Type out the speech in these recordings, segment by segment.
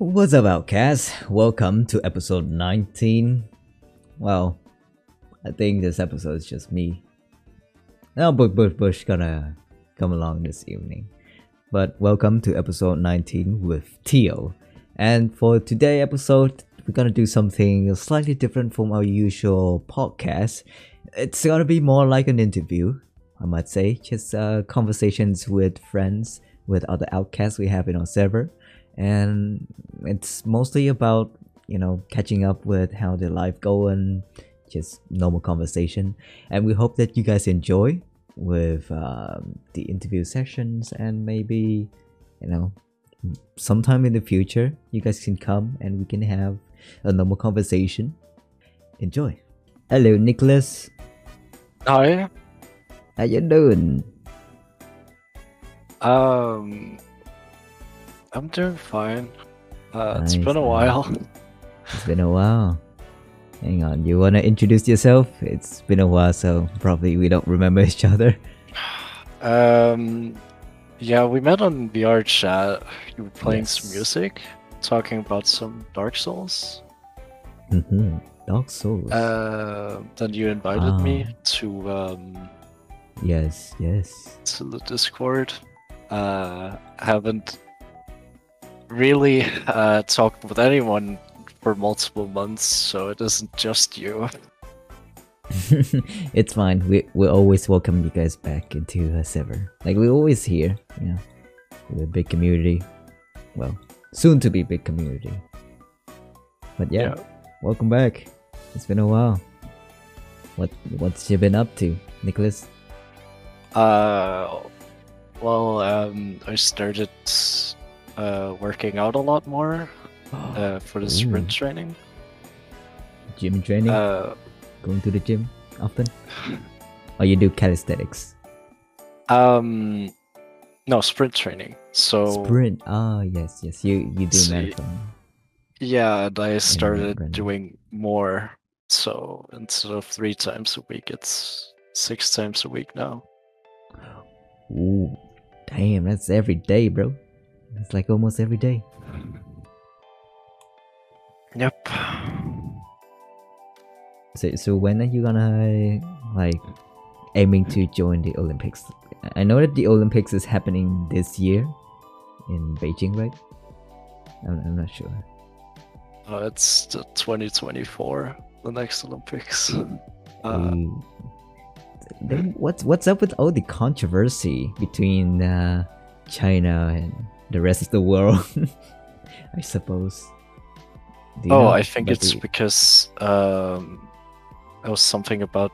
What's up, Outcast? Welcome to episode 19. Well, I think this episode is just me. Now, Bush Bush Bush gonna come along this evening. But welcome to episode 19 with Tio. And for today episode, we're gonna do something slightly different from our usual podcast. It's gonna be more like an interview, I might say, just uh, conversations with friends, with other outcasts we have in our server and it's mostly about you know catching up with how their life going just normal conversation. And we hope that you guys enjoy with um, the interview sessions and maybe you know sometime in the future you guys can come and we can have a normal conversation. Enjoy. Hello nicholas. Hi. how you doing? Um, I'm doing fine. Uh, it's Nice, been a while. It's been a while. Hang on, you wanna introduce yourself? It's been a while, so probably we don't remember each other. Um, yeah, we met on VRChat. You were playing some music, talking about some Dark Souls. Mm-hmm. Dark Souls. Uh, then you invited me Ah. to um yes, yes. to the Discord. Uh, haven't really uh talked with anyone for multiple months, so it isn't just you. it's fine. We we always welcome you guys back into a server. Like we always here, you know. We're a big community. Well, soon to be big community. But yeah, welcome back. It's been a while. What what's you been up to, Nicholas? Uh, well, um, I started uh, working out a lot more uh, for the sprint Ooh. training. Gym training? Uh, Going to the gym often? Or you do calisthenics? um, no, sprint training. So Sprint. Ah, yes, yes. You you do See, marathon. yeah, and I started doing more. So instead of three times a week, it's six times a week now. Ooh, damn, that's every day, bro. That's like almost every day. Yep. So, so when are you gonna like aiming to join the Olympics? I know that the Olympics is happening this year in Beijing, right? I'm, I'm not sure. Uh, it's the 2024, the next Olympics. Uh, what's what's up with all the controversy between uh, China and the rest of the world? I suppose. Oh, know I think about it's the- because um, there was something about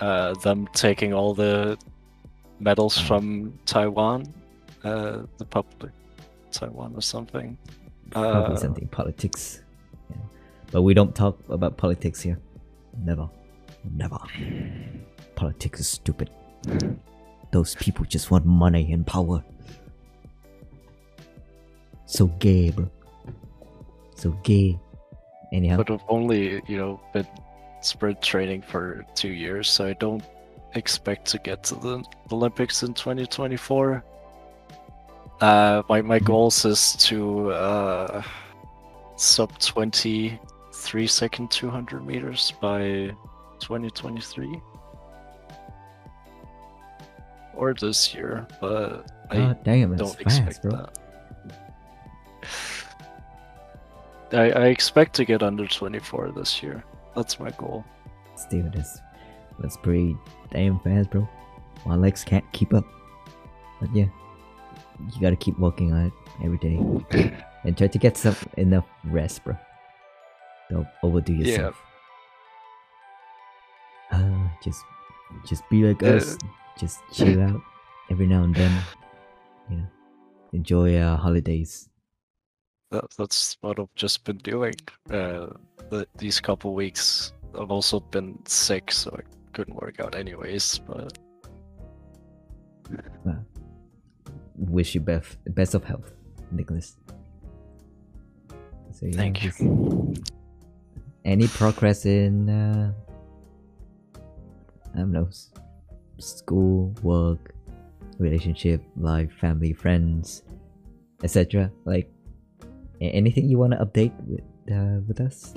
uh, them taking all the medals Oh. from Taiwan, uh, the public Taiwan or something. probably Uh, something politics. Yeah. But we don't talk about politics here. Never. Never. Politics is stupid. Those people just want money and power. So gay, bro. So gay. Anyhow. But I've only, you know, been sprint training for two years, so I don't expect to get to the Olympics in 2024. Uh, my my Mhm. goals is to uh, sub 23 second 200 meters by 2023 or this year, but I Ah, damn, don't fast, expect bro. that. I, I expect to get under 24 this year. That's my goal. Still, that's that's pretty damn fast, bro. My legs can't keep up. But yeah, you gotta keep working on it every day and try to get some enough rest, bro. Don't overdo Yeah. yourself. Ah, just just be like Uh, us. Just chill out every now and then. You know, enjoy our holidays. That, that's what I've just been doing. Uh, the, these couple weeks, I've also been sick, so I couldn't work out anyways. But Well, wish you best best of health, Nicholas. So yeah, thank you. Any progress in uh, I don't know, school, work, relationship, life, family, friends, etc. Like anything you want to update with uh, with us?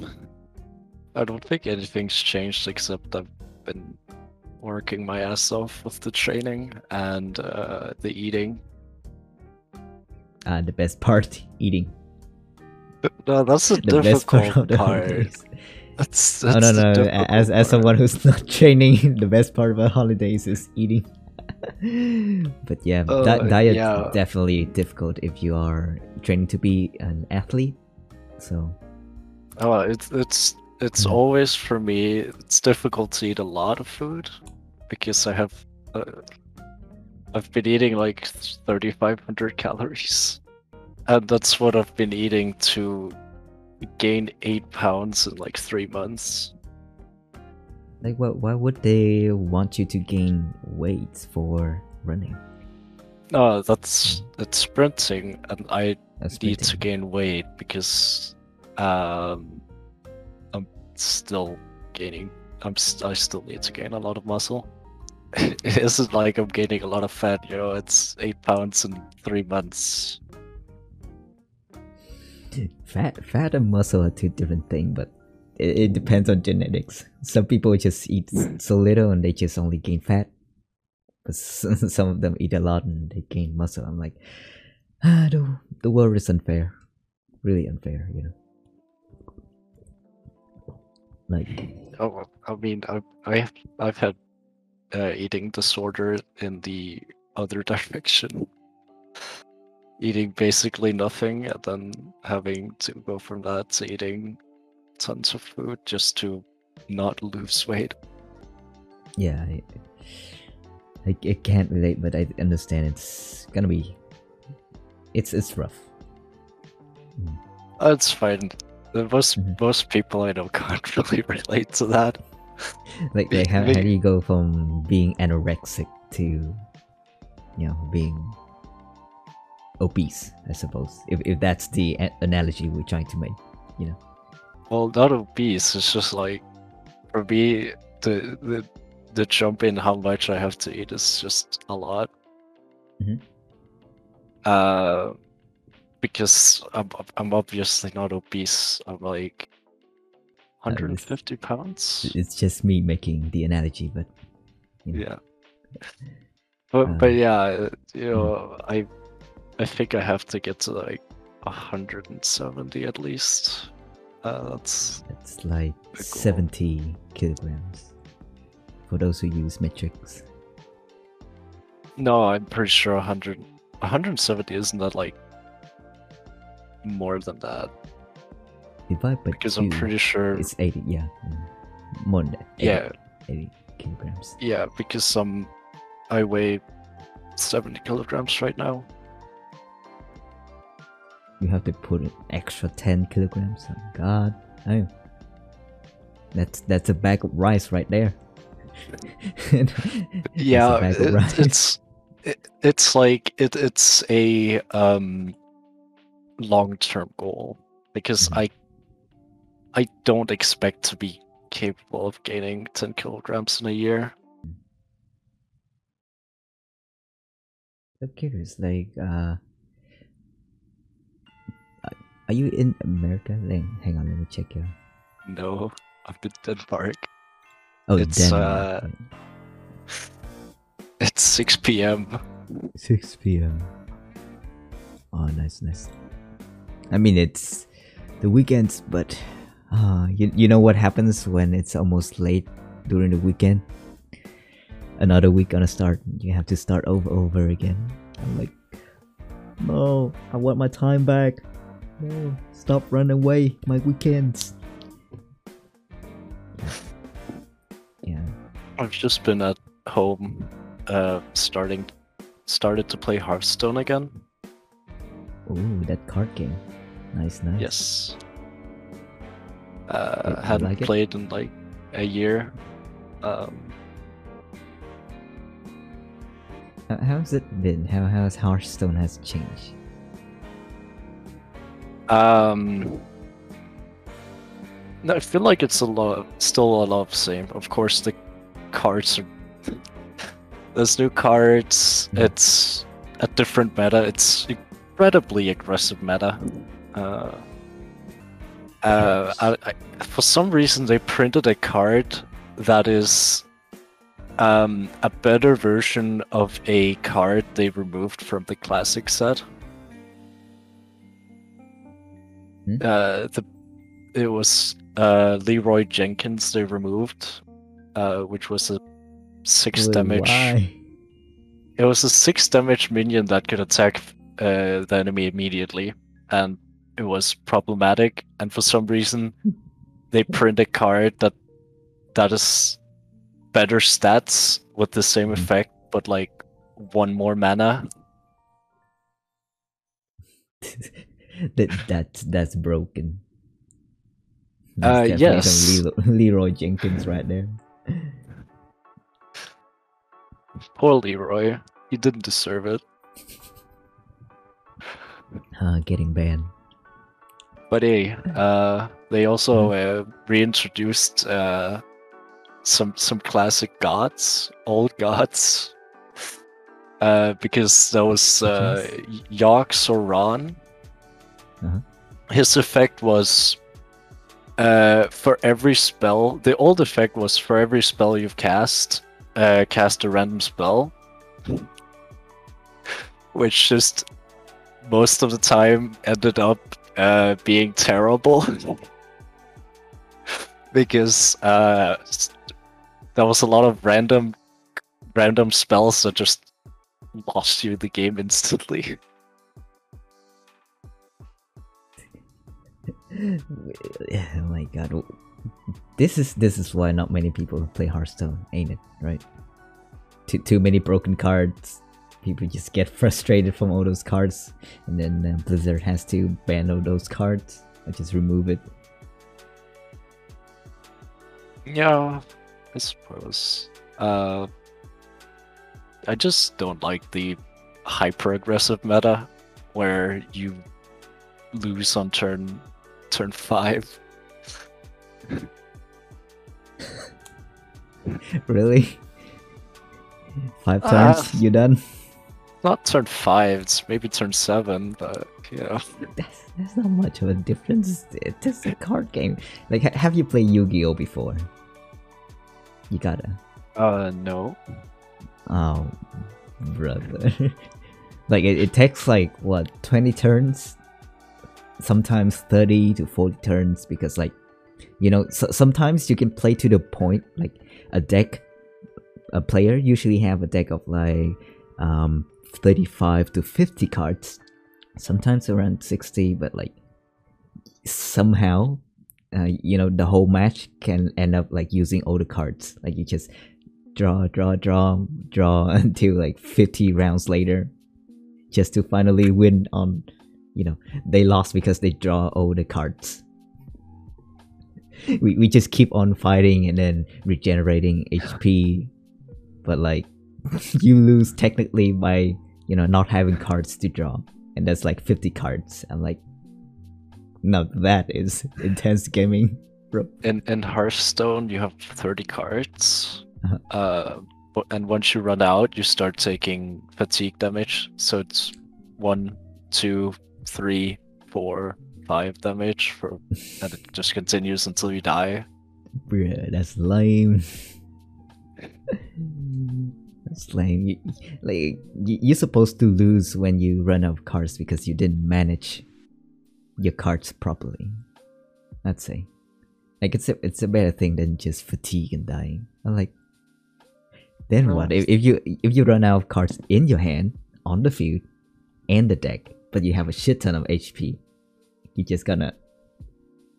I don't think anything's changed except I've been working my ass off with the training and uh, the eating. Uh, the best part, eating. No, that's the, The best part difficult of the part. holidays. That's, Oh that's no no! As as someone who's not training, the best part about holidays is eating. but yeah, di- Uh, diet yeah. definitely difficult if you are training to be an athlete. So Oh, it's it's it's Mhm. always for me. It's difficult to eat a lot of food because I have uh, I've been eating like thirty five hundred calories, and that's what I've been eating to gain eight pounds in like three months. Like, what? Why would they want you to gain weight for running? No, that's it's sprinting, and I That's need to gain weight because um I'm still gaining. I'm st- I still need to gain a lot of muscle. it isn't like I'm gaining a lot of fat, you know. It's eight pounds in three months. Fat, fat and muscle are two different things, but it, it depends on genetics. Some people just eat so little and they just only gain fat, but some of them eat a lot and they gain muscle. I'm like, ah, the the world is unfair, really unfair, you know. Like, Oh, I mean, I I've I've had uh, eating disorder in the other direction. Eating basically nothing and then having to go from that to eating tons of food just to not lose weight. yeah, I, I, I can't relate, but I understand it's gonna be, it's it's rough. Mm. Uh, It's fine. Most Mhm. most people I know can't really relate to that. like like how, how do you go from being anorexic to you know being obese i suppose if, if that's the analogy we're trying to make you know Well, not obese. It's just like for me, the the the jump in how much I have to eat is just a lot. Mhm. Uh, because I'm I'm obviously not obese. I'm like Uh, 150 pounds. it's just me making the analogy but you know, Yeah. But but Uh, yeah, you know, I I think I have to get to like 170 at least. Uh, that's that's like The goal. 70 kilograms. For those who use metrics. No, I'm pretty sure 100 170 isn't that like more than that. Divide by because two I'm pretty sure it's 80 yeah. Mm, more than that, 80, yeah. 80 kilograms. Yeah because um I weigh 70 kilograms right now. You have to put an extra 10 kilograms oh god oh that's that's a bag of rice right there yeah it- rice. it's it, it's like it, it's a um long-term goal because Mhm. i i don't expect to be capable of gaining 10 kilograms in a year i'm curious like uh are- you in america hang on let me check your no i'm in denmark oh It's, Denmark. uh, it's 6 p.m 6 p.m. Oh, nice, nice. I mean, it's the weekends, but uh, you, you know what happens when it's almost late during the weekend? Another week gonna start. You have to start over over again. I'm like, no, I want my time back. No, stop running away my weekends. Yeah. i've just been at home uh starting started to play hearthstone again Ooh, that card game. Nice, nice. Yes. Uh, you hadn't like it? played in like a year. Um, how's it been? How has Hearthstone has changed? Um, no, I feel like it's a lot, still a lot of the same. Of course, the cards are. There's new cards. It's a different meta. It's incredibly aggressive meta. Uh, uh, I, I, for some reason, they printed a card that is um, a better version of a card they removed from the classic set. Hmm? Uh, the it was uh, Leroy Jenkins they removed, uh, which was a six Wait, damage. Why? It was a six damage minion that could attack uh, the enemy immediately, and it was problematic. And for some reason, they print a card that that is better stats with the same Mhm. effect, but like one more mana. that that's that's broken. Uh, definitely yes. some Leroy, Leroy Jenkins right there. Poor Leroy, he didn't deserve it. Uh, getting banned. But hey, uh, they also uh, reintroduced uh, some some classic gods, old gods, uh, because there was uh, or Uh-huh. His effect was uh, for every spell. The old effect was for every spell you've cast, uh, cast a random spell, which just most of the time ended up uh, being terrible because uh, there was a lot of random random spells that just lost you the game instantly. oh my god. This is this is why not many people play Hearthstone, ain't it? Right? Too too many broken cards. People just get frustrated from all those cards, and then uh, Blizzard has to ban all those cards or just remove it. Yeah, I suppose. Uh, I just don't like the hyper aggressive meta where you lose on turn turn five. really? Five Uh, you done? Not turn five, it's maybe turn seven, but yeah. That's, that's not much of a difference. It's just a card game. Like, ha- have you played Yu-Gi-Oh before? You gotta. Uh, no. Oh, brother. like it, it takes like what 20 turns, sometimes 30 to 40 turns because like you know so, sometimes you can play to the point like a deck. A player usually have a deck of like um 35 to 50 cards, sometimes around 60, but like somehow. Uh, you know the whole match can end up like using all the cards like you just draw, draw, draw, draw until like 50 rounds later, just to finally win on, you know, they lost because they draw all the cards. We, we just keep on fighting and then regenerating HP, but like, you lose technically by, you know, not having cards to draw. And that's like 50 cards. I'm like, now that is intense gaming, bro. In in Hearthstone, you have thirty cards. Uh-huh. Uh, and once you run out, you start taking fatigue damage. So it's one, two, three, four, five damage for, and it just continues until you die. Bruh, that's lame. that's lame. You, like you, you're supposed to lose when you run out of cards because you didn't manage your cards properly. I'd say, like it's a it's a better thing than just fatigue and dying. I'm like, then what? If, if you if you run out of cards in your hand on the field and the deck, but you have a shit ton of HP, you just gonna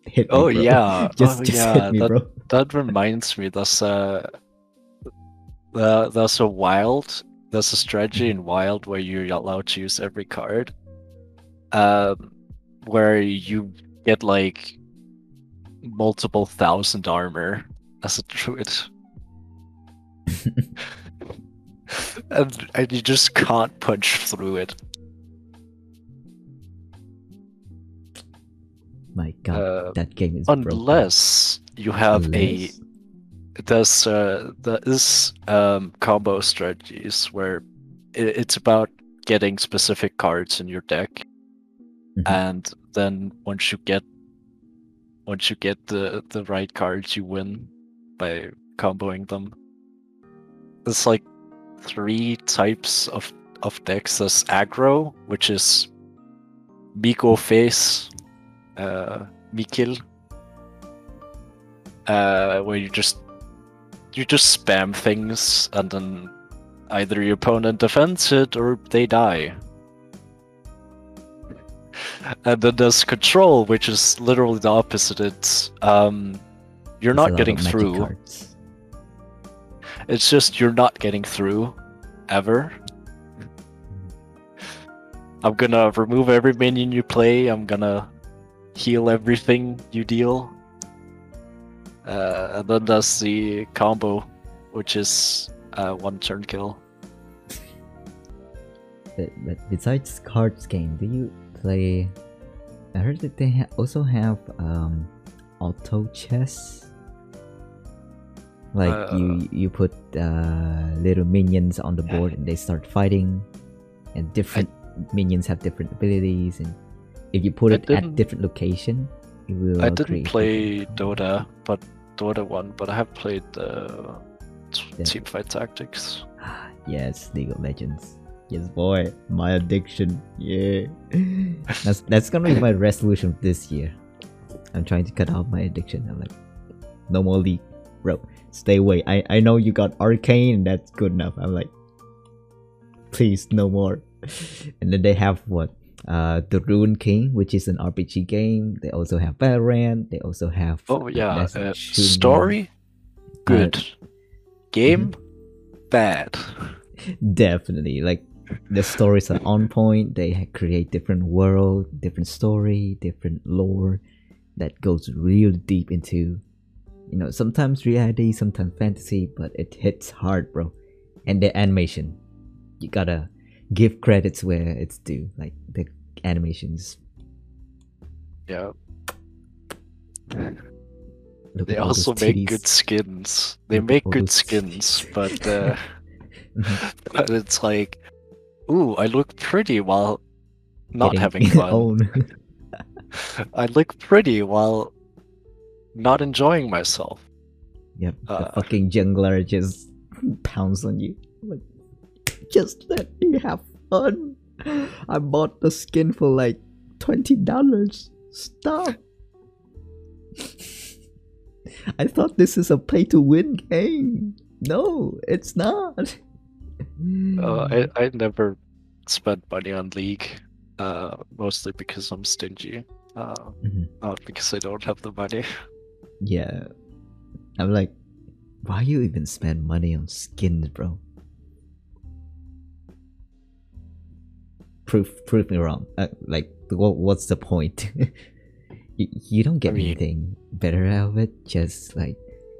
hit me, Oh, bro. yeah. just Oh, just yeah, hit me, that- bro. That reminds me. There's a uh, there's a wild. There's a strategy in wild where you're allowed to use every card. Um, where you get like multiple thousand armor as a druid. and, and you just can't punch through it. My God, Uh, that game is broken. Unless you have a there's uh, there is um, combo strategies where i it's about getting specific cards in your deck. Mhm. and then once you get once you get the the right cards, you win by comboing them. There's like three types of of decks. There's aggro, which is Miko face, uh, Mikil, uh, where you just you just spam things and then either your opponent defends it or they die. And then there's control, which is literally the opposite. It's um, you're There's not getting through. cards. It's just you're not getting through ever. I'm gonna remove every minion you play. I'm gonna heal everything you deal. Uh, and then there's the combo, which is uh, one turn kill. But, but besides cards game, do you play? I heard that they ha- also have um, auto chess. Like Uh, you you put uh, little minions on the board and they start fighting, and different minions have different abilities, and if you put it at different location, it will. I didn't play different- Dota, but Dota one, but I have played the Yeah. Teamfight Tactics. yes, League of Legends. Yes, boy, my addiction. Yeah, that's that's gonna be my resolution this year. I'm trying to cut out my addiction. I'm like, no more League, bro. Stay away. I I know you got Arcane, that's good enough. I'm like, please, no more. And then they have what? Uh, the Ruined King, which is an RPG game. They also have Valorant. They also have. Oh yeah, uh, story, good. Game, Mm-hmm. bad. Definitely, like the stories are on point. They create different world, different story, different lore that goes real deep into, you know, sometimes reality, sometimes fantasy, but it hits hard, bro. And the animation, you gotta give credits where it's due. Like the animations. Yeah, Look they at all those also make good skins. They Look make good skins, titties. but uh, but it's like, ooh, I look pretty while not Getting having fun. I look pretty while not enjoying myself. Yep, Uh, the fucking jungler just pounds on you. Like, just let me have fun. I bought the skin for like twenty dollars. Stop. I thought this is a pay to win game. No, it's not. Uh, I I never spent money on League, uh, mostly because I'm stingy. Uh, Mhm. not because I don't have the money. Yeah. I'm like, why you even spend money on skins, bro? Prove prove me wrong. Uh, like, what what's the point? you, you don't get I mean- anything better out of it. Just like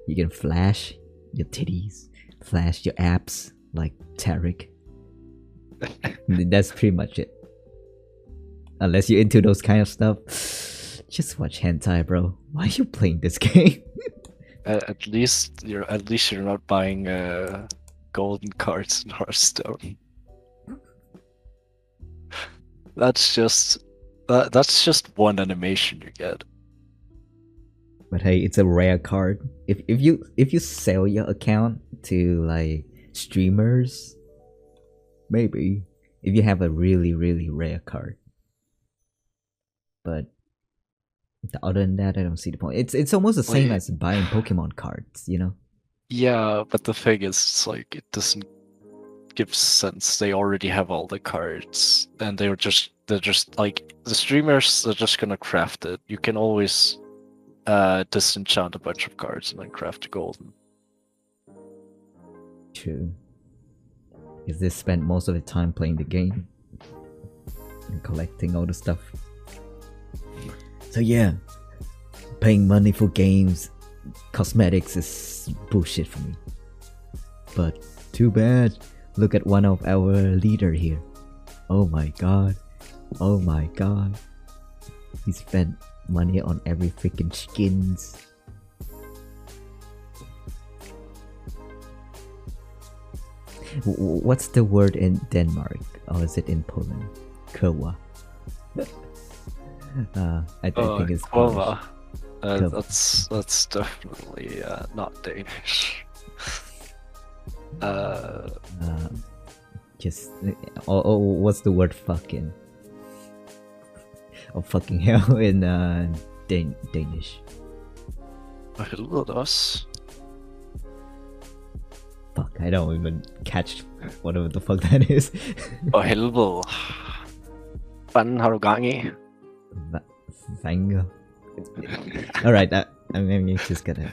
you can flash your titties, flash your abs like Tarek. That's pretty much it. Unless you're into those kind of stuff, just watch hentai, bro. Why are you playing this game? At, at least you're at least you're not buying uh, golden cards in Hearthstone. That's just that, that's just one animation you get. But hey, it's a rare card. If if you if you sell your account to like streamers, maybe if you have a really really rare card. But other than that, I don't see the point. It's it's almost the same as buying Pokemon cards, you know. Yeah, but the thing is, it's like it doesn't give sense. They already have all the cards, and they're just they're just like the streamers are just gonna craft it. You can always uh disenchant a bunch of cards and then craft a golden. True. Because they spend most of the time playing the game and collecting all the stuff. So yeah, paying money for games, cosmetics is bullshit for me. But too bad. Look at one of our leader here. Oh my god. Oh my god. He spent money on every freaking skins. What's the word in Denmark? Or is it in Poland? Kerwa. Uh, I, I Oh, think it's Polish. Kova. Uh, that's that's definitely uh, not Danish. Uh, Uh, just oh, oh, what's the word fucking? Oh fucking hell in uh, Dan- Danish. helvedes. Fuck, I don't even catch whatever the fuck that is. oh helvede. Fanden har du gang i? Vango. Alright, I, I mean, you just gotta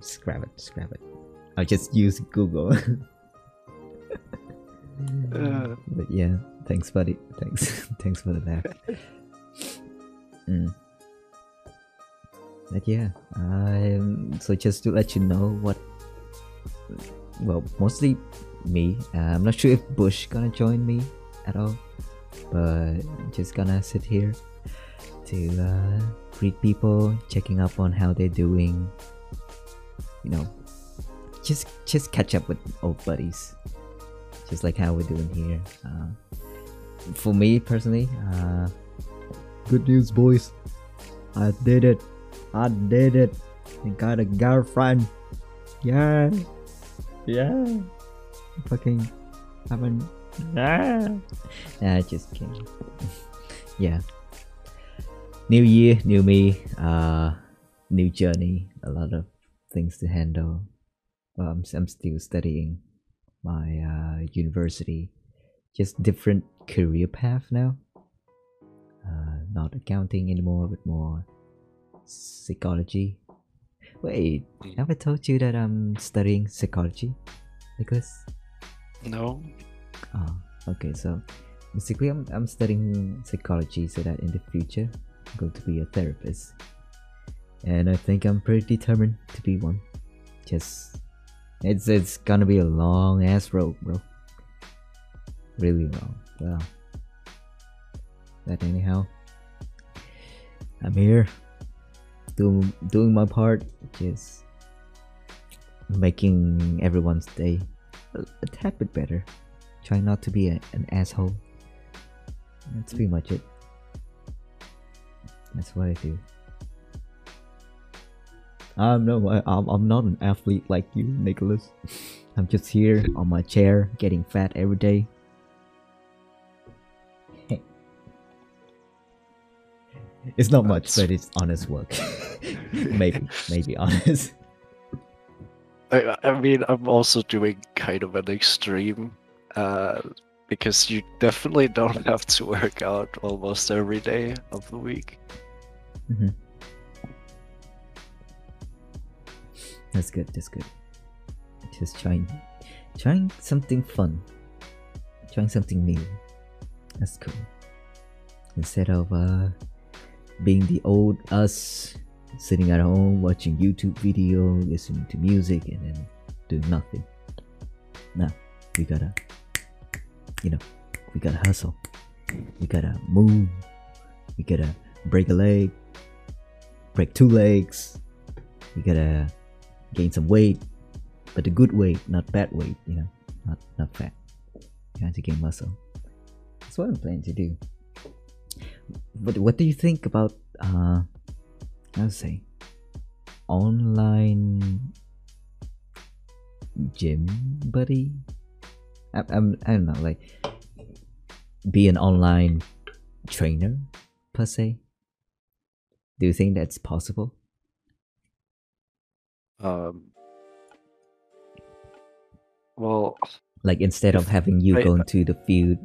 scrap it, scrap it. I'll just use Google. Uh. but yeah, thanks, buddy. Thanks, thanks for the laugh. Mm. But yeah, um, so just to let you know what, well, mostly me. Uh, I'm not sure if Bush gonna join me at all, but just gonna sit here to uh, greet people, checking up on how they're doing. You know, just just catch up with old buddies, just like how we're doing here. Uh, for me personally, uh, good news, boys. I did it. I did it. I got a girlfriend. Yeah. Yeah. Fucking haven't. Yeah. Nah, just kidding. yeah. New year, new me. Uh, new journey. A lot of things to handle. Well, I'm, I'm still studying my uh, university. Just different career path now. Uh, not accounting anymore, but more psychology. Wait, have I told you that I'm studying psychology, Nicholas? No. Oh, okay. So basically, I'm I'm studying psychology so that in the future I'm going to be a therapist, and I think I'm pretty determined to be one. Just it's it's gonna be a long ass road, bro. Really long. Well, but anyhow, I'm here doing doing my part, just making everyone's day a, a tad bit better. Try not to be a, an asshole. That's pretty much it. That's what I do. Um, no, I, I'm, I'm not an athlete like you, Nicholas. I'm just here on my chair getting fat every day. it's not much, but it's honest work. maybe, maybe honest. I, I mean, I'm also doing kind of an extreme, uh, because you definitely don't have to work out almost every day of the week. hmm That's good. That's good. Just trying, trying something fun, trying something new. That's cool. Instead of uh, being the old us, sitting at home watching YouTube video, listening to music, and then doing nothing. Now we gotta, you know, we gotta hustle. We gotta move. We gotta break a leg, break two legs. We gotta gain some weight, but the good weight, not bad weight. You know, not not fat. Trying to gain muscle. That's what I'm planning to do. But what do you think about uh, I'll say, online gym buddy? I, I'm I don't know, like be an online trainer per se. Do you think that's possible? Um, well, Like instead of having you I- going to the field,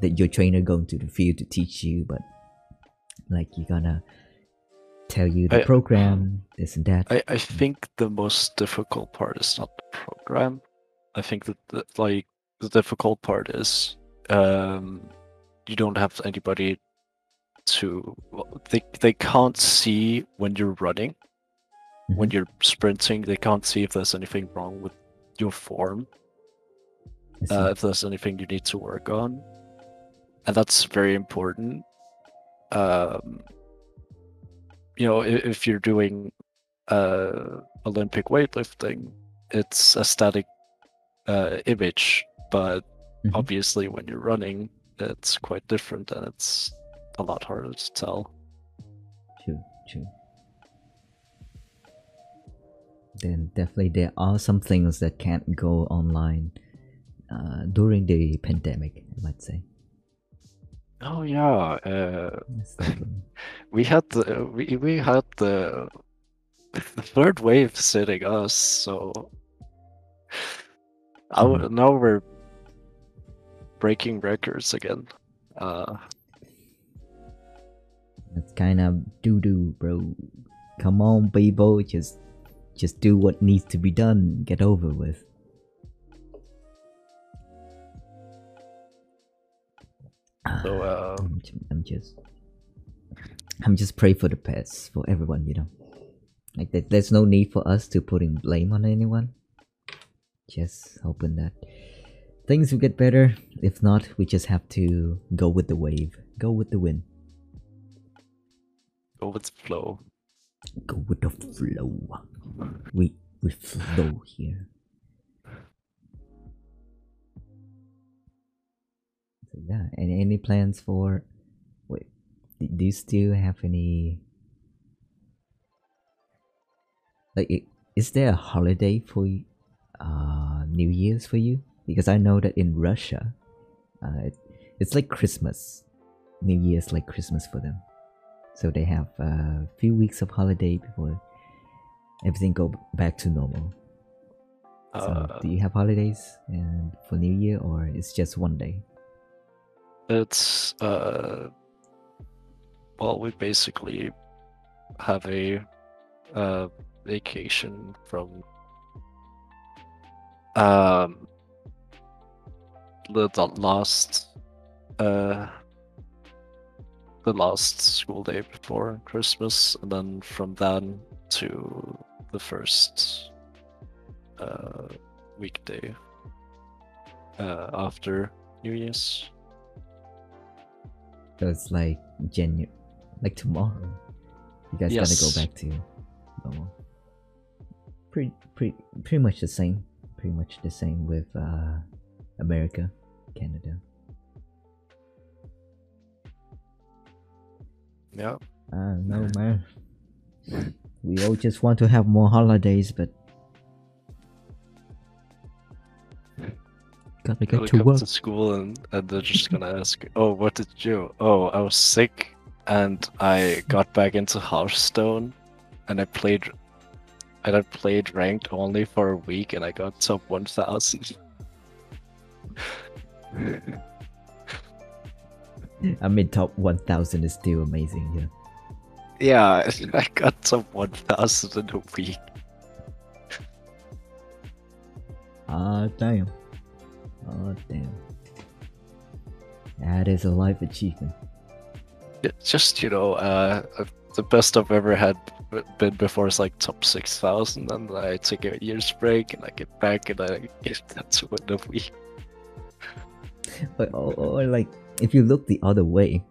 that your trainer going to the field to teach you, but like you're gonna tell you the I- program, this and that. I, I think the most difficult part is not the program. I think that the, like the difficult part is um, you don't have anybody to well, they they can't see when you're running when Mhm. you're sprinting they can't see if there's anything wrong with your form uh, if there's anything you need to work on and that's very important um, you know if, if you're doing uh, olympic weightlifting it's a static uh, image but Mhm. obviously when you're running it's quite different and it's a lot harder to tell. True, true. Then definitely there are some things that can't go online uh, during the pandemic. Let's say. Oh yeah, uh, we had the we, we had the the third wave sitting us, so I w- now we're breaking records again. Uh, That's kind of doo doo, bro. Come on, people, just just do what needs to be done. Get over with. so uh, I'm, I'm just, I'm just pray for the best for everyone. You know, like there, there's no need for us to putting blame on anyone. Just hoping that things will get better. If not, we just have to go with the wave, go with the wind, go with the flow. Go with the flow. We we flow here. So yeah, any any plans for? Wait, do you still have any? Like, is there a holiday for uh New Year's for you? Because I know that in Russia, uh, it, it's like Christmas. New Year's like Christmas for them. So they have a few weeks of holiday before everything go back to normal. So Uh, do you have holidays and for New Year or it's just one day? It's uh well we basically have a uh vacation from um the, the last uh the last school day before Christmas and then from then to the first uh weekday uh after New Year's. So it's like January, like tomorrow. You guys Yes. gotta go back to normal. Pretty, pretty, pretty much the same. Pretty much the same with uh, America, Canada. Yeah. I don't know, man. We all just want to have more holidays, but gotta get Gotta come work. to school and, and they're just gonna ask, "Oh, what did you? Oh, I was sick, and I got back into Hearthstone, and I played, and I played ranked only for a week, and I got top one thousand. I mean, top 1000 is still amazing, yeah. yeah, I got top one thousand in a week. Ah, damn. Ah, damn. That is a life achievement. It's just you know, uh, uh, the best I've ever had been before is like top six thousand, and I take a year's break, and I get back, and I get that to in a week. But, or, or, like, if you look the other way,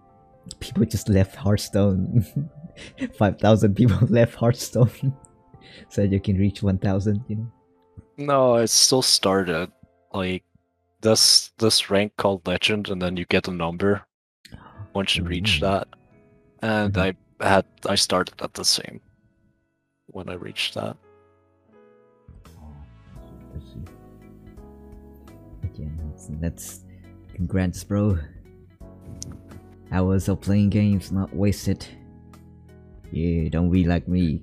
people just left Hearthstone. 5,000 people left Hearthstone. so you can reach 1,000, you know. No, it still started like this this rank called legend, and then you get a number once you reach Mm. that. And Mhm. I had I started at the same when I reached that. Let's see. Again, that's, that's congrats, bro. Hours of playing games not wasted. Yeah, don't be like me.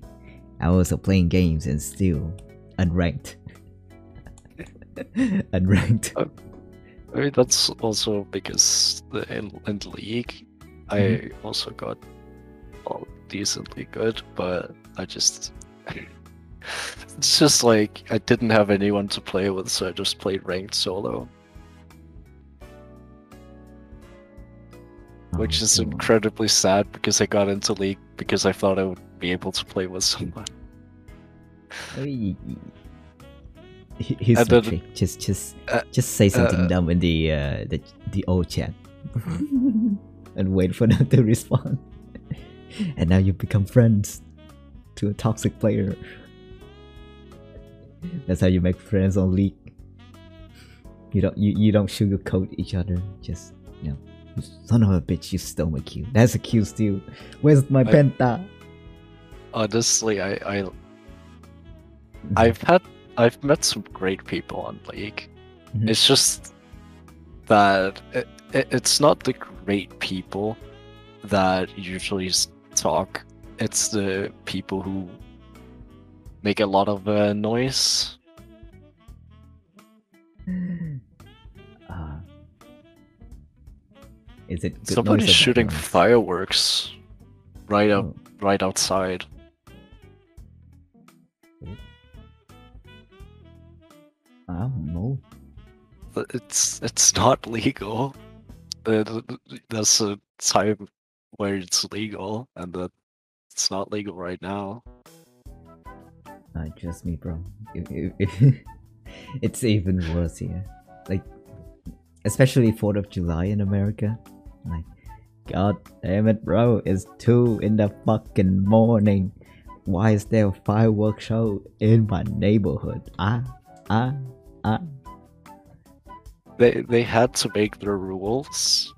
Hours of playing games and still unranked. unranked. I mean that's also because the in, in the league I Mm-hmm. also got well, decently good, but I just it's just like I didn't have anyone to play with, so I just played ranked solo. Which is incredibly sad because I got into League because I thought I would be able to play with someone. Here's then- trick. Just, just, uh, just say something uh, dumb in the uh, the the all chat, and wait for them to respond. and now you become friends to a toxic player. That's how you make friends on League. You don't you, you don't sugarcoat each other. Just you know, Son of a bitch, you stole my Q. That's a a Q steal. Where's my I- penta? Honestly, I, I I've had I've met some great people on League. Mhm. It's just that it, it, it's not the great people that usually s- talk. It's the people who make a lot of uh, noise. is it good Somebody's shooting fireworks right up Oh, right outside. I don't know. It's it's not legal. Th- th- There's a time where it's legal, and that it's not legal right now. Uh, trust me, bro. It's even worse here. Like, especially Fourth of July in America. Like, god damn it, bro! It's two in the fucking morning. Why is there a fireworks show in my neighborhood? Ah, ah, ah. They they had to make the rules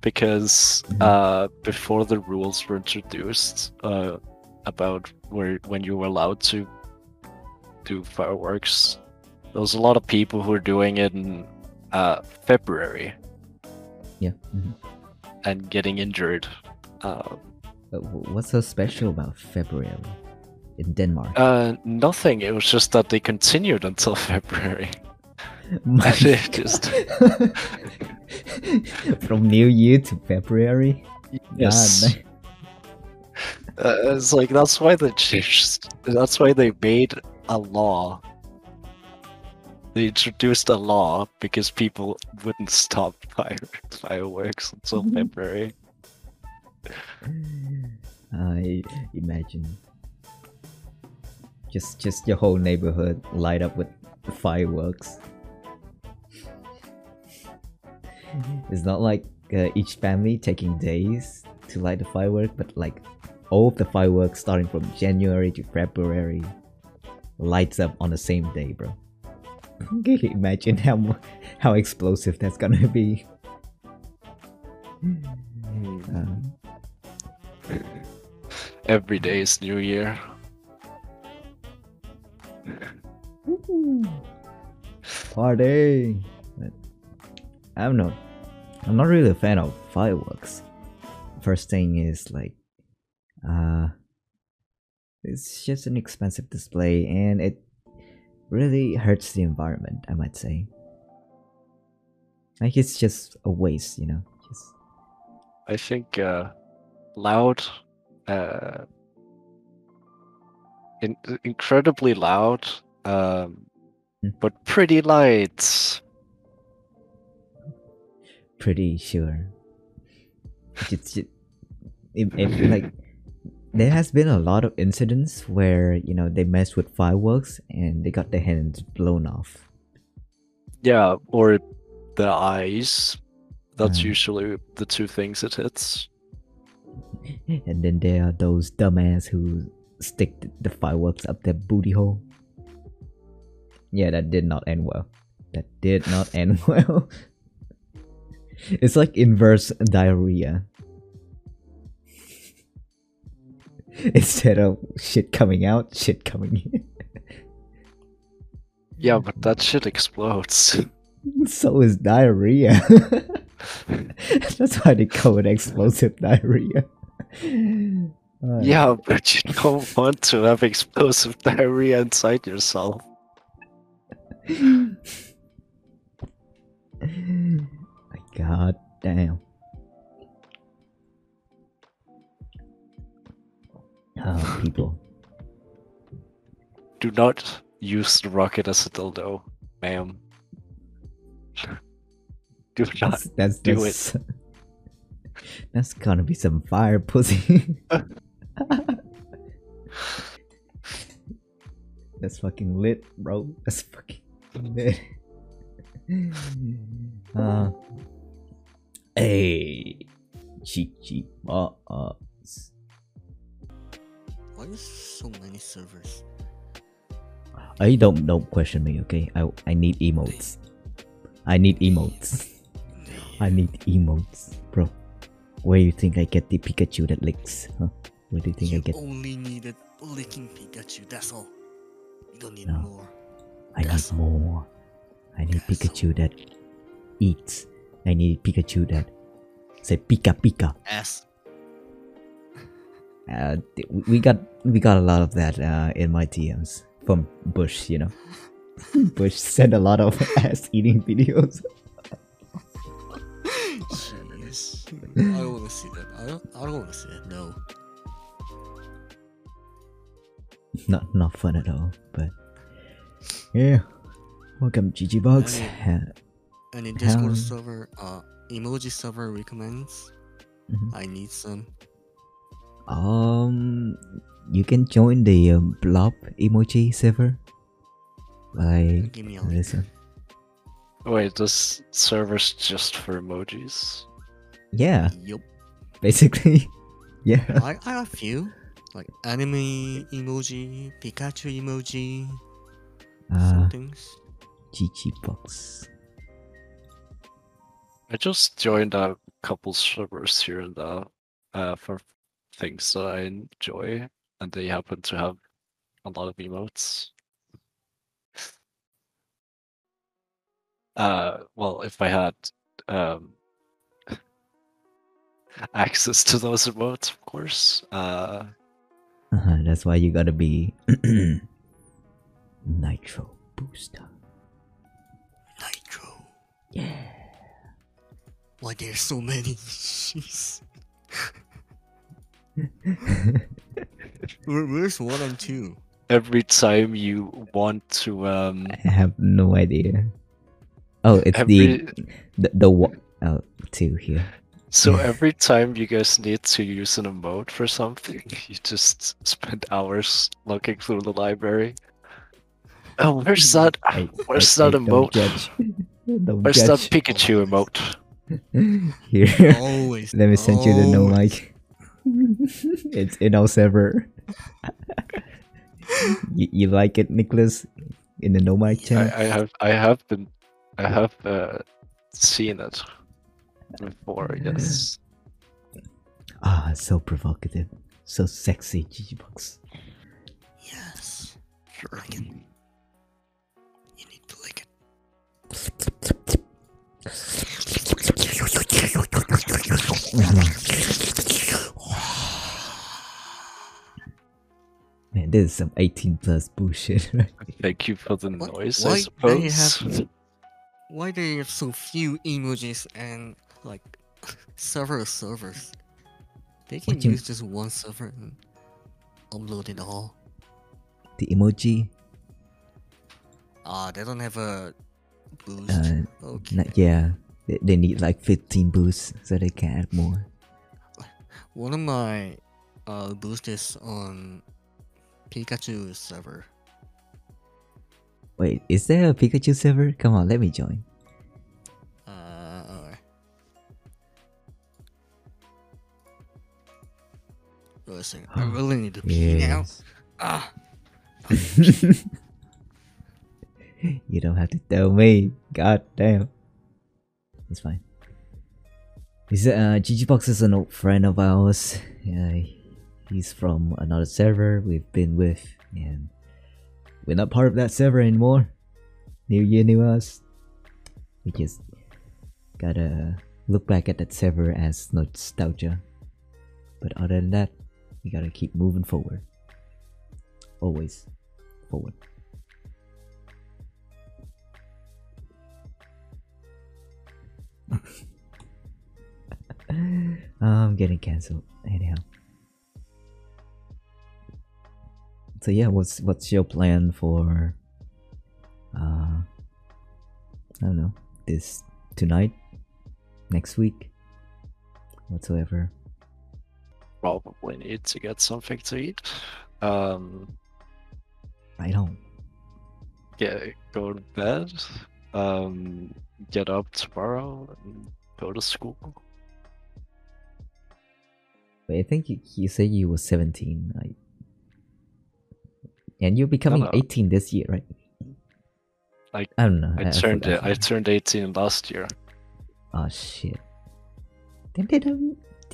because Mhm. uh, before the rules were introduced uh, about where when you were allowed to do fireworks, there was a lot of people who were doing it in uh, February Yeah. mhm. And getting injured. Uh, what's so special about February in Denmark? uh, nothing. It was just that they continued until February. My and it God. just- From New Year to February? Yes. God, Uh, it's like that's why they changed. That's why they made a law. They introduced a law because people wouldn't stop fire fireworks until Mhm. February. I imagine just just your whole neighborhood light up with fireworks. It's not like uh, each family taking days to light the firework, but like all of the fireworks starting from January to February lights up on the same day, bro. Can you imagine how how explosive that's gonna be? Um, Every day is New Year. Party! But I don't know. I'm not really a fan of fireworks. First thing is like, uh, it's just an expensive display and it really hurts the environment, I might say. Like it's just a waste, you know? Just I think uh, loud, uh, in- incredibly loud, um, Hmm. but pretty lights. pretty sure. It's just, it, it, like there has been a lot of incidents where you know they messed with fireworks and they got their hands blown off. Yeah, or the eyes. That's Mm. usually the two things it hits. And then there are those dumbass who stick the fireworks up their booty hole. Yeah, that did not end well. That did not end well. it's like inverse diarrhea. Instead of shit coming out, shit coming in. Yeah, but that shit explodes. so is diarrhea. That's why they call it explosive diarrhea. Yeah, but you don't want to have explosive diarrhea inside yourself. God damn. Oh, people. Do not use the rocket as a dildo, ma'am. Do not. That's, that's, do that's, that's gonna be some fire pussy. that's fucking lit, bro. That's fucking lit. uh, hey, cheap, cheap. Uh, uh, Why is so many servers? I don't don't question me, okay? I I need emotes. I need emotes. I need emotes, bro. Where you think I get the Pikachu that licks? Huh? Where do you think you I get? only needed licking Pikachu. That's all. You don't need No. more. I need That's all. more. I need That's Pikachu that eats. I need Pikachu that say Pika Pika. Ass. Uh, we- we got we got a lot of that uh, in my DMs from Bush. You know, Bush sent a lot of ass eating videos. Jeez. I don't want to see that. I don't. I don't want to see that. No. not not fun at all. But yeah, welcome GG Box. I And in Discord Um, server, uh, emoji server recommends. Mhm. I need some. Um, you can join the um, blob emoji server. Like, Give me a link. listen. Wait, this server's just for emojis? Yeah, Yup. basically. yeah. I, I have a few. Like anime emoji, Pikachu emoji, some Uh, things. GG box. I just joined a couple servers here and there uh, for things that I enjoy, and they happen to have a lot of emotes. Uh, well, if I had um, access to those emotes, of course. Uh, Uh-huh, that's why you gotta be Nitro Booster. Nitro. Yeah. Why there's so many? Jeez. Where, where's one and two? every time you want to um, I have no idea. Oh, it's every the the the wa- oh two here. So every time you guys need to use an emote for something, you just spend hours looking through the library. Oh, where's that? Hey, Where's hey, that hey, don't judge. Don't Where's that. Pikachu emote? Here, Always. let me send you the no always. Mic. it's in our server. you, you like it, Nicholas? In the no mic I, chat? I have, I have been, I have uh, seen it before. Yes. Ah, so provocative, so sexy, GG Box. Yes. Sure. Like it. You need to lick it. Man, this is some 18 plus bullshit, right? Thank you for the Why- noise. why I they have- Why do you have so few emojis and like several servers? They can What you- use just one server and upload it all. The emoji, Ah, they don't have a boost. uh, okay. not, yeah, they, they need like 15 boosts so they can add more. One of my uh boost is on Pikachu server. Wait, is there a Pikachu server? Come on, let me join. Uh, alright. Wait a second. I really need to pee now. Ah, you don't have to tell me. God damn. It's fine. He's, uh, GG Box is an old friend of ours. Yeah, he's from another server we've been with, and we're not part of that server anymore. New year, new us. We just gotta look back at that server as nostalgia. But other than that, we gotta keep moving forward. Always forward. I'm getting cancelled anyhow. So yeah, what's what's your plan for uh I don't know, this tonight, next week, whatsoever. Probably need to get something to eat. Um, Right on. get go to bed. Um, get up tomorrow and go to school. But I think you, you said you were 17, right? And you're becoming no. 18 this year, right? I- I don't know. I turned forgot. it. I turned 18 last year. Oh shit. Then did I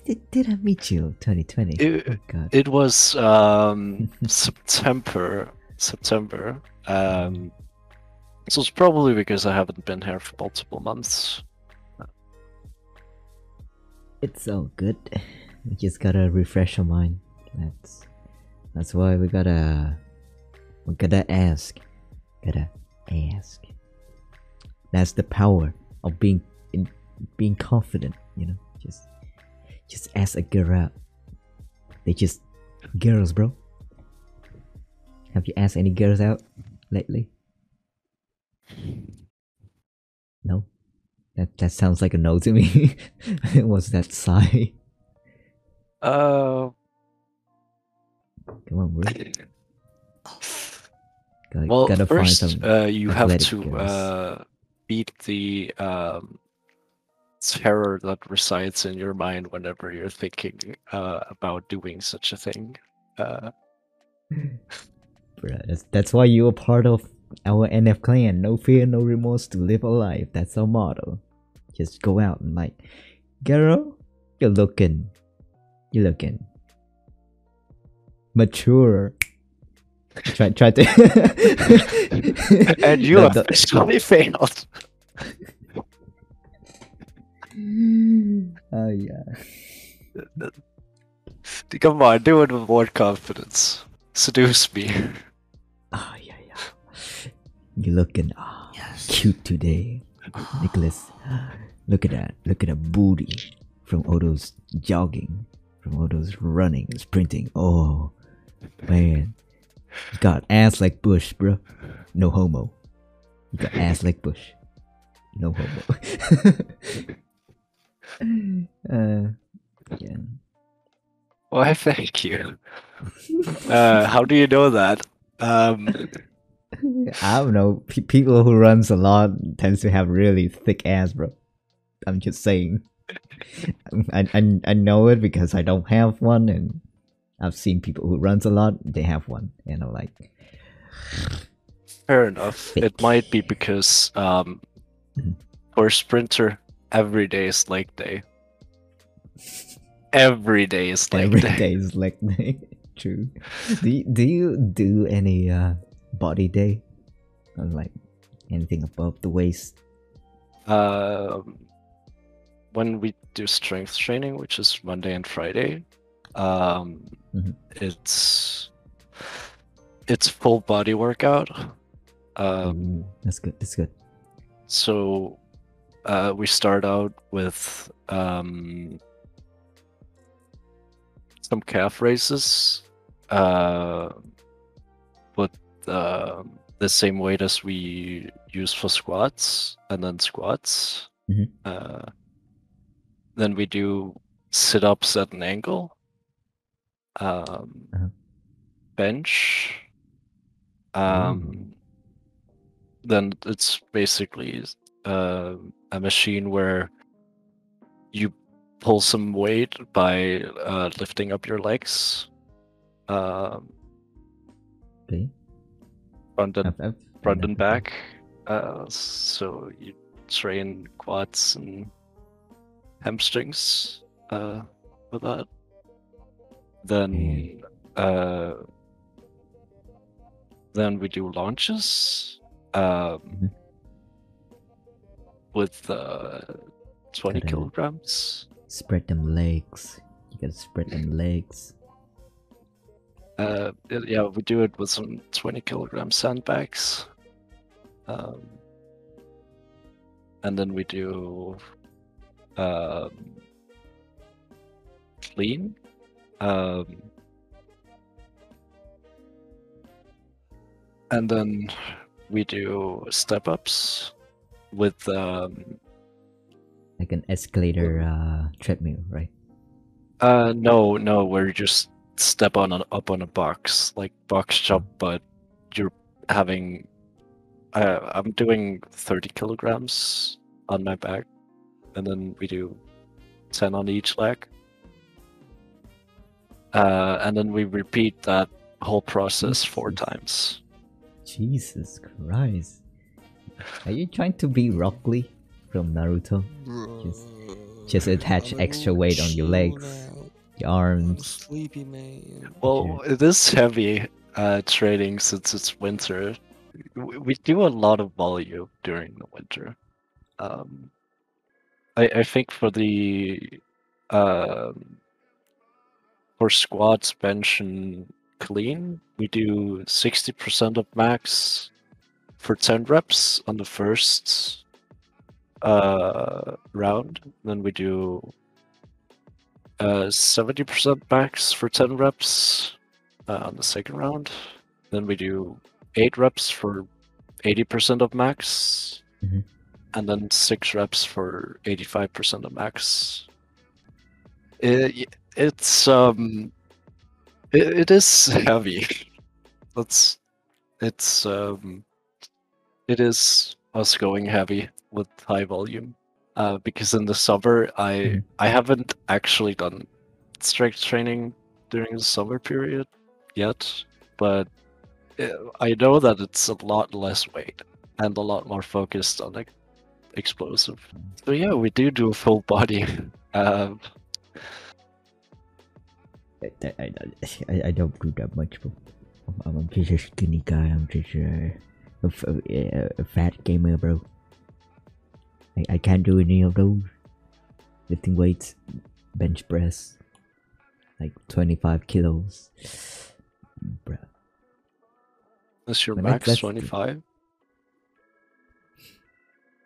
did, did I meet you 2020? It- oh god. It was um, September. September. Um, so it's probably because I haven't been here for multiple months. It's all good. We just gotta refresh our mind. That's that's why we gotta we gotta ask. Gotta ask. That's the power of being in being confident, you know. Just just ask a girl out. They just girls, bro. Have you asked any girls out lately? No? That that sounds like a no to me. it was that sigh? Uh, Come on, bro. Gotta, well, gotta first uh, you have to uh, beat the um, terror that resides in your mind whenever you're thinking uh, about doing such a thing. Uh, Bruh, that's, that's why you're part of our NF clan. No fear, no remorse to live a life. That's our motto. Just go out and like, girl, you're looking, you're looking mature. Try, try to. and you The- the- officially failed. Oh yeah. Come on, do it with more confidence. Seduce me. Oh yeah, yeah. You're looking ah, Yes. cute today, Nicholas. Look at that. Look at that booty from those jogging, from those running, sprinting. Oh man, you got ass like Bush, bro. No homo. You got ass like Bush. No homo. uh, yeah. Why, thank you. Uh, how do you know that? Um, I don't know. Pe- people who runs a lot tends to have really thick ass, bro. I'm just saying. I, I I know it because I don't have one, and I've seen people who runs a lot. They have one, and I'm like, fair enough. It might be because um, Mhm. for a sprinter, every day is leg day. Every day is leg every day. day is leg day. True. Do you, do you do any uh body day? Or like anything above the waist? Um, when we do strength training, which is Monday and Friday, um, Mhm. it's it's full body workout. Um, that's good. That's good. So uh, we start out with um, some calf raises, uh, but um the same weight as we use for squats, and then squats. Mhm. Uh, then we do sit ups at an angle, um, Uh-huh. bench. Um, then it's basically uh, a machine where you pull some weight by uh, lifting up your legs, um, Okay. front and I've, I've done front and back. Uh, so you train quads and hamstrings uh, with that. Then, uh, then we do lunges um, Mhm. with uh, 20 Gotta- kilograms. Spread them legs. You gotta spread them legs. Uh, yeah, we do it with some 20 kilogram sandbags. Um, and then we do um, clean. Um, and then we do step ups with um, Like an escalator uh treadmill, right? Uh, no, no, where you just step on an, up on a box, like box jump, but you're having. Uh, I'm doing 30 kilograms on my back, and then we do 10 on each leg. Uh, and then we repeat that whole process four times. Jesus Christ. Are you trying to be Rock Lee from Naruto. Just- just attach extra weight on your legs. Your arms. sleepy, man. Well, it is heavy uh, training since it's winter. We do a lot of volume during the winter. Um, I, I think for the um, for squats, bench, and clean, we do sixty percent of max for ten reps on the first uh, round. Then we do uh, 70% max for 10 reps uh, on the second round. Then we do 8 reps for 80% of max. Mhm. And then 6 reps for 85% of max. It, it's um it, it is heavy. That's it's um it is us going heavy with high volume uh, because in the summer I Mhm. I haven't actually done strength training during the summer period yet, but uh, I know that it's a lot less weight and a lot more focused on like explosive. So yeah, we do do a full body. Um, I, I, I, don't do that much. Bro. I'm, I'm just a skinny guy. I'm just a a fat gamer, bro. I, I can't do any of those. Lifting weights, bench press, like 25 kilos. Bro. is your But that- max that's twenty five?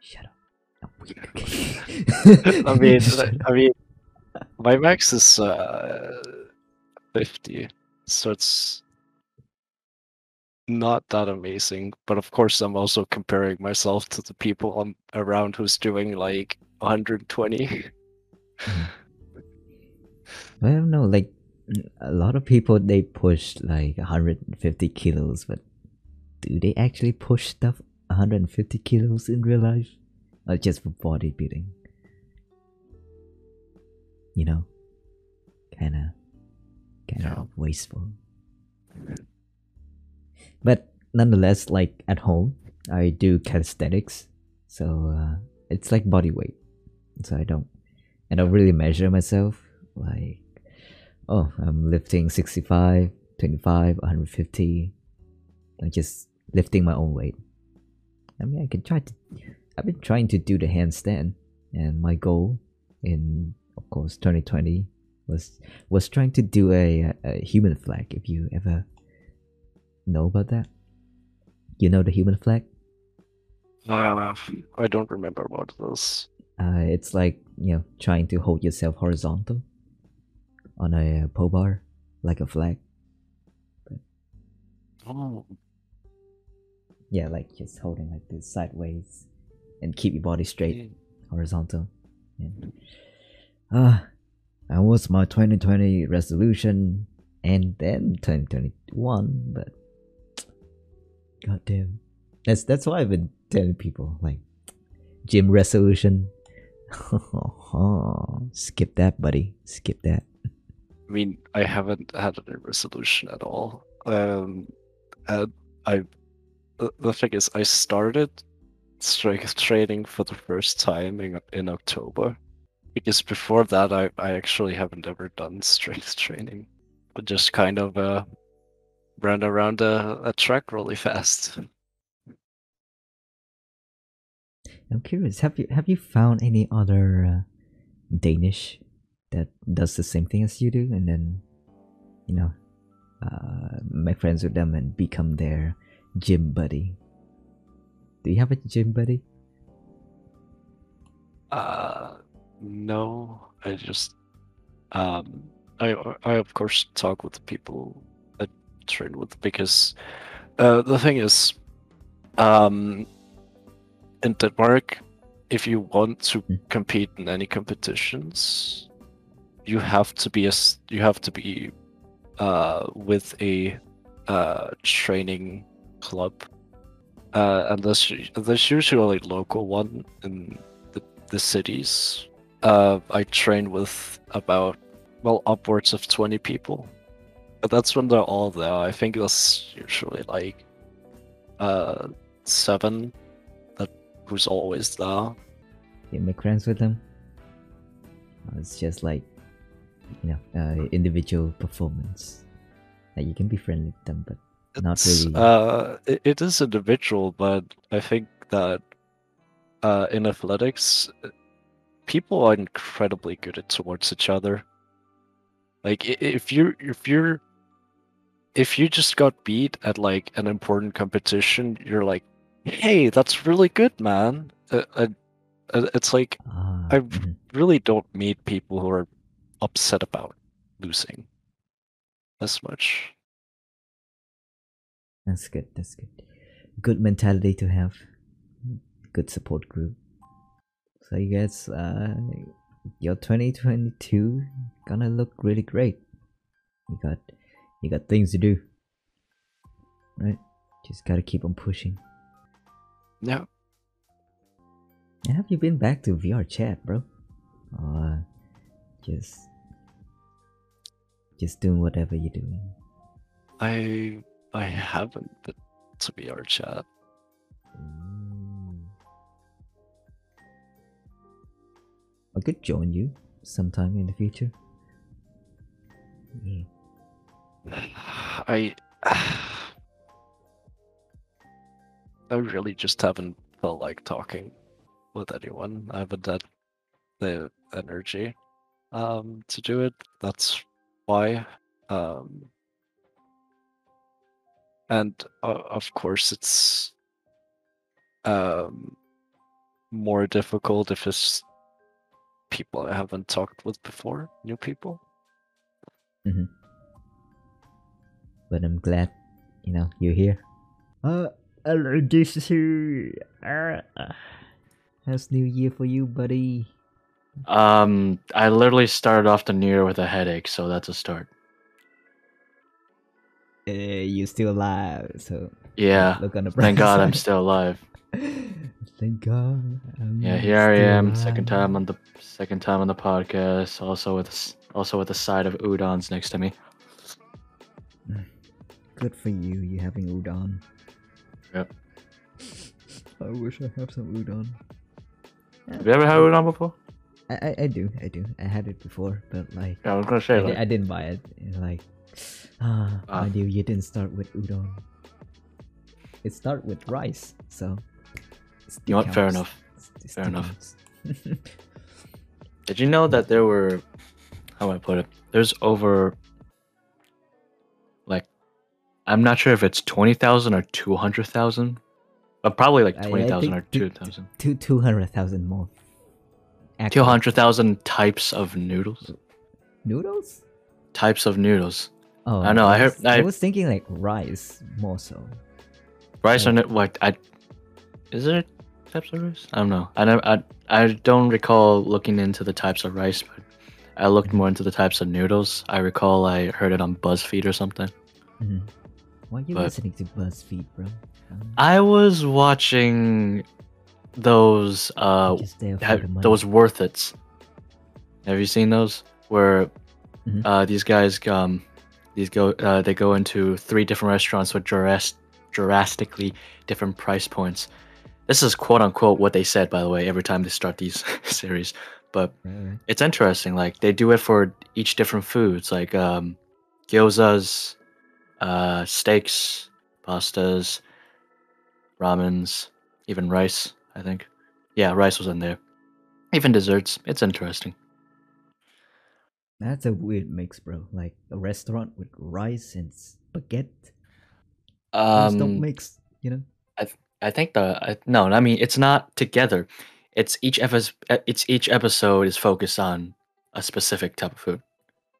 Shut up. I mean, I mean, my max is uh, 50, so it's not that amazing. But of course, I'm also comparing myself to the people I'm around who's doing like 120. I don't know, like a lot of people they push like 150 kilos, but do they actually push stuff 150 kilos in real life? Or just for bodybuilding? You know? Kinda kinda wasteful. But nonetheless, like at home, I do calisthenics. So uh, it's like body weight. So I don't I don't really measure myself like oh i'm lifting 65 25 150 like just lifting my own weight i mean i can try to i've been trying to do the handstand and my goal in of course 2020 was was trying to do a, a human flag. If you ever know about that? You know the human flag? I don't remember what it is. uh, it's like you know trying to hold yourself horizontal on a uh, pole bar like a flag. Oh, yeah like just holding like this sideways and keep your body straight yeah. horizontal. Yeah. ah that was my 2020 resolution? And then 2021 but god damn that's that's why i've been telling people like gym resolution. Skip that buddy. Skip that. I mean, I haven't had any resolution at all. Um, and I, the thing is, I started strength training for the first time in in October, because before that, I I actually haven't ever done strength training, but just kind of uh, ran around a, a track really fast. I'm curious. Have you have you found any other uh, Danish that does the same thing as you do, and then you know, uh, make friends with them and become their gym buddy? Do you have a gym buddy? Uh, no, I just um, I I of course talk with the people I train with because uh, the thing is, um, in Denmark, if you want to Mm. compete in any competitions, you have to be a, you have to be uh with a uh training club. Uh, and there's there's usually a local one in the, the cities. Uh, I train with about well upwards of twenty people, but that's when they're all there. I think there's usually like uh seven that who's always there. you make friends with them. Uh, It's just like you know, uh, individual performance. Like you can be friendly with them, but not It's, really. Uh, it, it is individual, but I think that uh, in athletics, people are incredibly good at towards each other. Like if you're if you're if you just got beat at like an important competition, you're like, "Hey, that's really good, man." Uh, uh, uh, it's like Ah, I mhm. really don't meet people who are upset about losing as much. That's good. That's good. Good mentality to have. Good support group. So you guys, uh, your 2022 gonna look really great. You got, you got things to do. Right? Just gotta keep on pushing. Yeah. And have you been back to VRChat, bro? Or just, just doing whatever you're doing. I I haven't been to VRChat. I could join you sometime in the future. Yeah. I I really just haven't felt like talking with anyone. I haven't had the energy um to do it. That's why. Um and uh, of course it's um more difficult if it's people I haven't talked with before, new people. But I'm glad, you know, you're here. Uh, hello, this is here. Uh, how's New Year for you, buddy? Um, I literally started off the new year with a headache, so that's a start. Uh, you still alive, so Yeah, look on the bright thank God I'm still alive. Thank God. I'm Yeah, here I am, second time on the second time on the podcast. Also with also with a side of udons next to me. Good for you. You having udon. Yep. I wish I have some udon. Have you ever had udon before? I, I, I do, I do. I had it before, but like Yeah, I was gonna I, say di- like, I didn't buy it. Like ah, Ah. I knew you didn't start with udon. It start with rice, so you know what? Fair enough. It Fair enough. Did you know that there were how do I put it? There's over like I'm not sure if it's twenty thousand or two hundred thousand. But probably like I- I twenty thousand or two- two thousand. Two two hundred thousand more. Two Actual hundred thousand types of noodles. noodles. Types of noodles. Oh, I know, I heard- was, I I- was thinking like rice more so. Rice Oh. on it. What I is there types of rice? I don't know. I never. I I don't recall looking into the types of rice, but I looked more into the types of noodles. I recall I heard it on BuzzFeed or something. Mhm. Why are you But- listening to BuzzFeed, bro? Um, I was watching those uh just there for ha- those Worth Its. Have you seen those where Mhm. uh these guys um these go uh they go into three different restaurants with drastically different price points. This is quote unquote what they said by the way every time they start these series, but right. it's interesting. Like they do it for each different foods, like um, gyozas, uh, steaks, pastas, ramens, even rice. I think, yeah, rice was in there. Even desserts. It's interesting. That's a weird mix, bro. Like a restaurant with rice and spaghetti. Those don't Um, mix, you know. I think the I, no, I mean it's not together. It's each episode. It's each episode is focused on a specific type of food.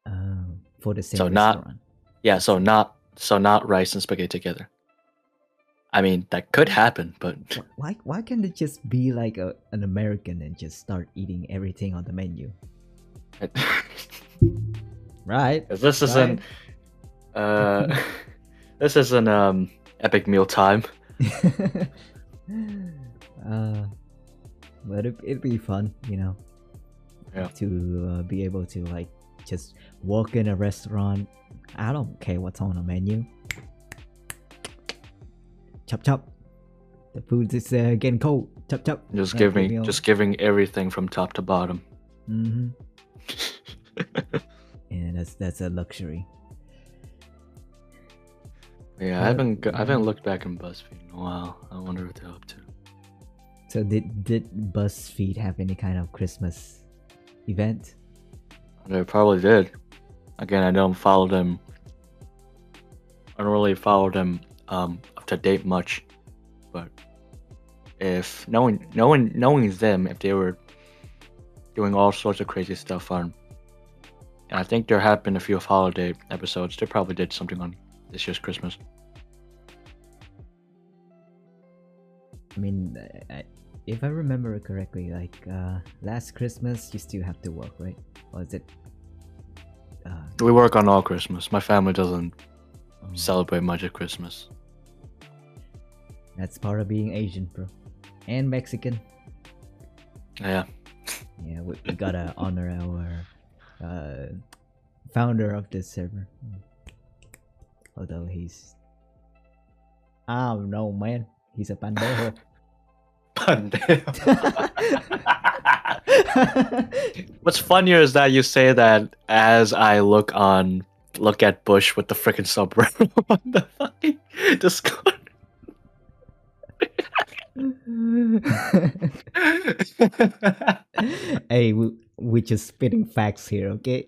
Um, for the same So not- restaurant. Yeah, so not so not rice and spaghetti together. I mean that could happen, but Wh- Why why can't it just be like a, an American and just start eating everything on the menu? right. this isn't uh this isn't um epic meal time. uh, but it, it'd be fun, you know. Yeah. To uh, be able to like just walk in a restaurant. I don't care what's on the menu. Chop chop. the food is uh, getting cold. Chop chop. Just give me giving just giving everything from top to bottom. Mm-hmm. Yeah, that's that's a luxury. Yeah, I haven't I haven't looked back in BuzzFeed in a while. I wonder what they're up to. So did did BuzzFeed have any kind of Christmas event? They probably did. Again, I don't follow them. I don't really follow them um, up to date much, but if knowing knowing knowing them, if they were doing all sorts of crazy stuff on, and I think there have been a few holiday episodes. They probably did something on this just Christmas. I mean, I, if I remember correctly, like uh, last Christmas, you still have to work, right? Or is it? Uh, We work on all Christmas. My family doesn't um, celebrate much at Christmas. That's part of being Asian, bro, and Mexican. Yeah, Yeah, we, we gotta honor our uh, founder of this server. Although he's, I don't know, man. He's a pandejo. What's funnier is that you say that as I look on, look at Bush with the freaking subreddit on the fucking Discord. hey, we, we're just spitting facts here, okay?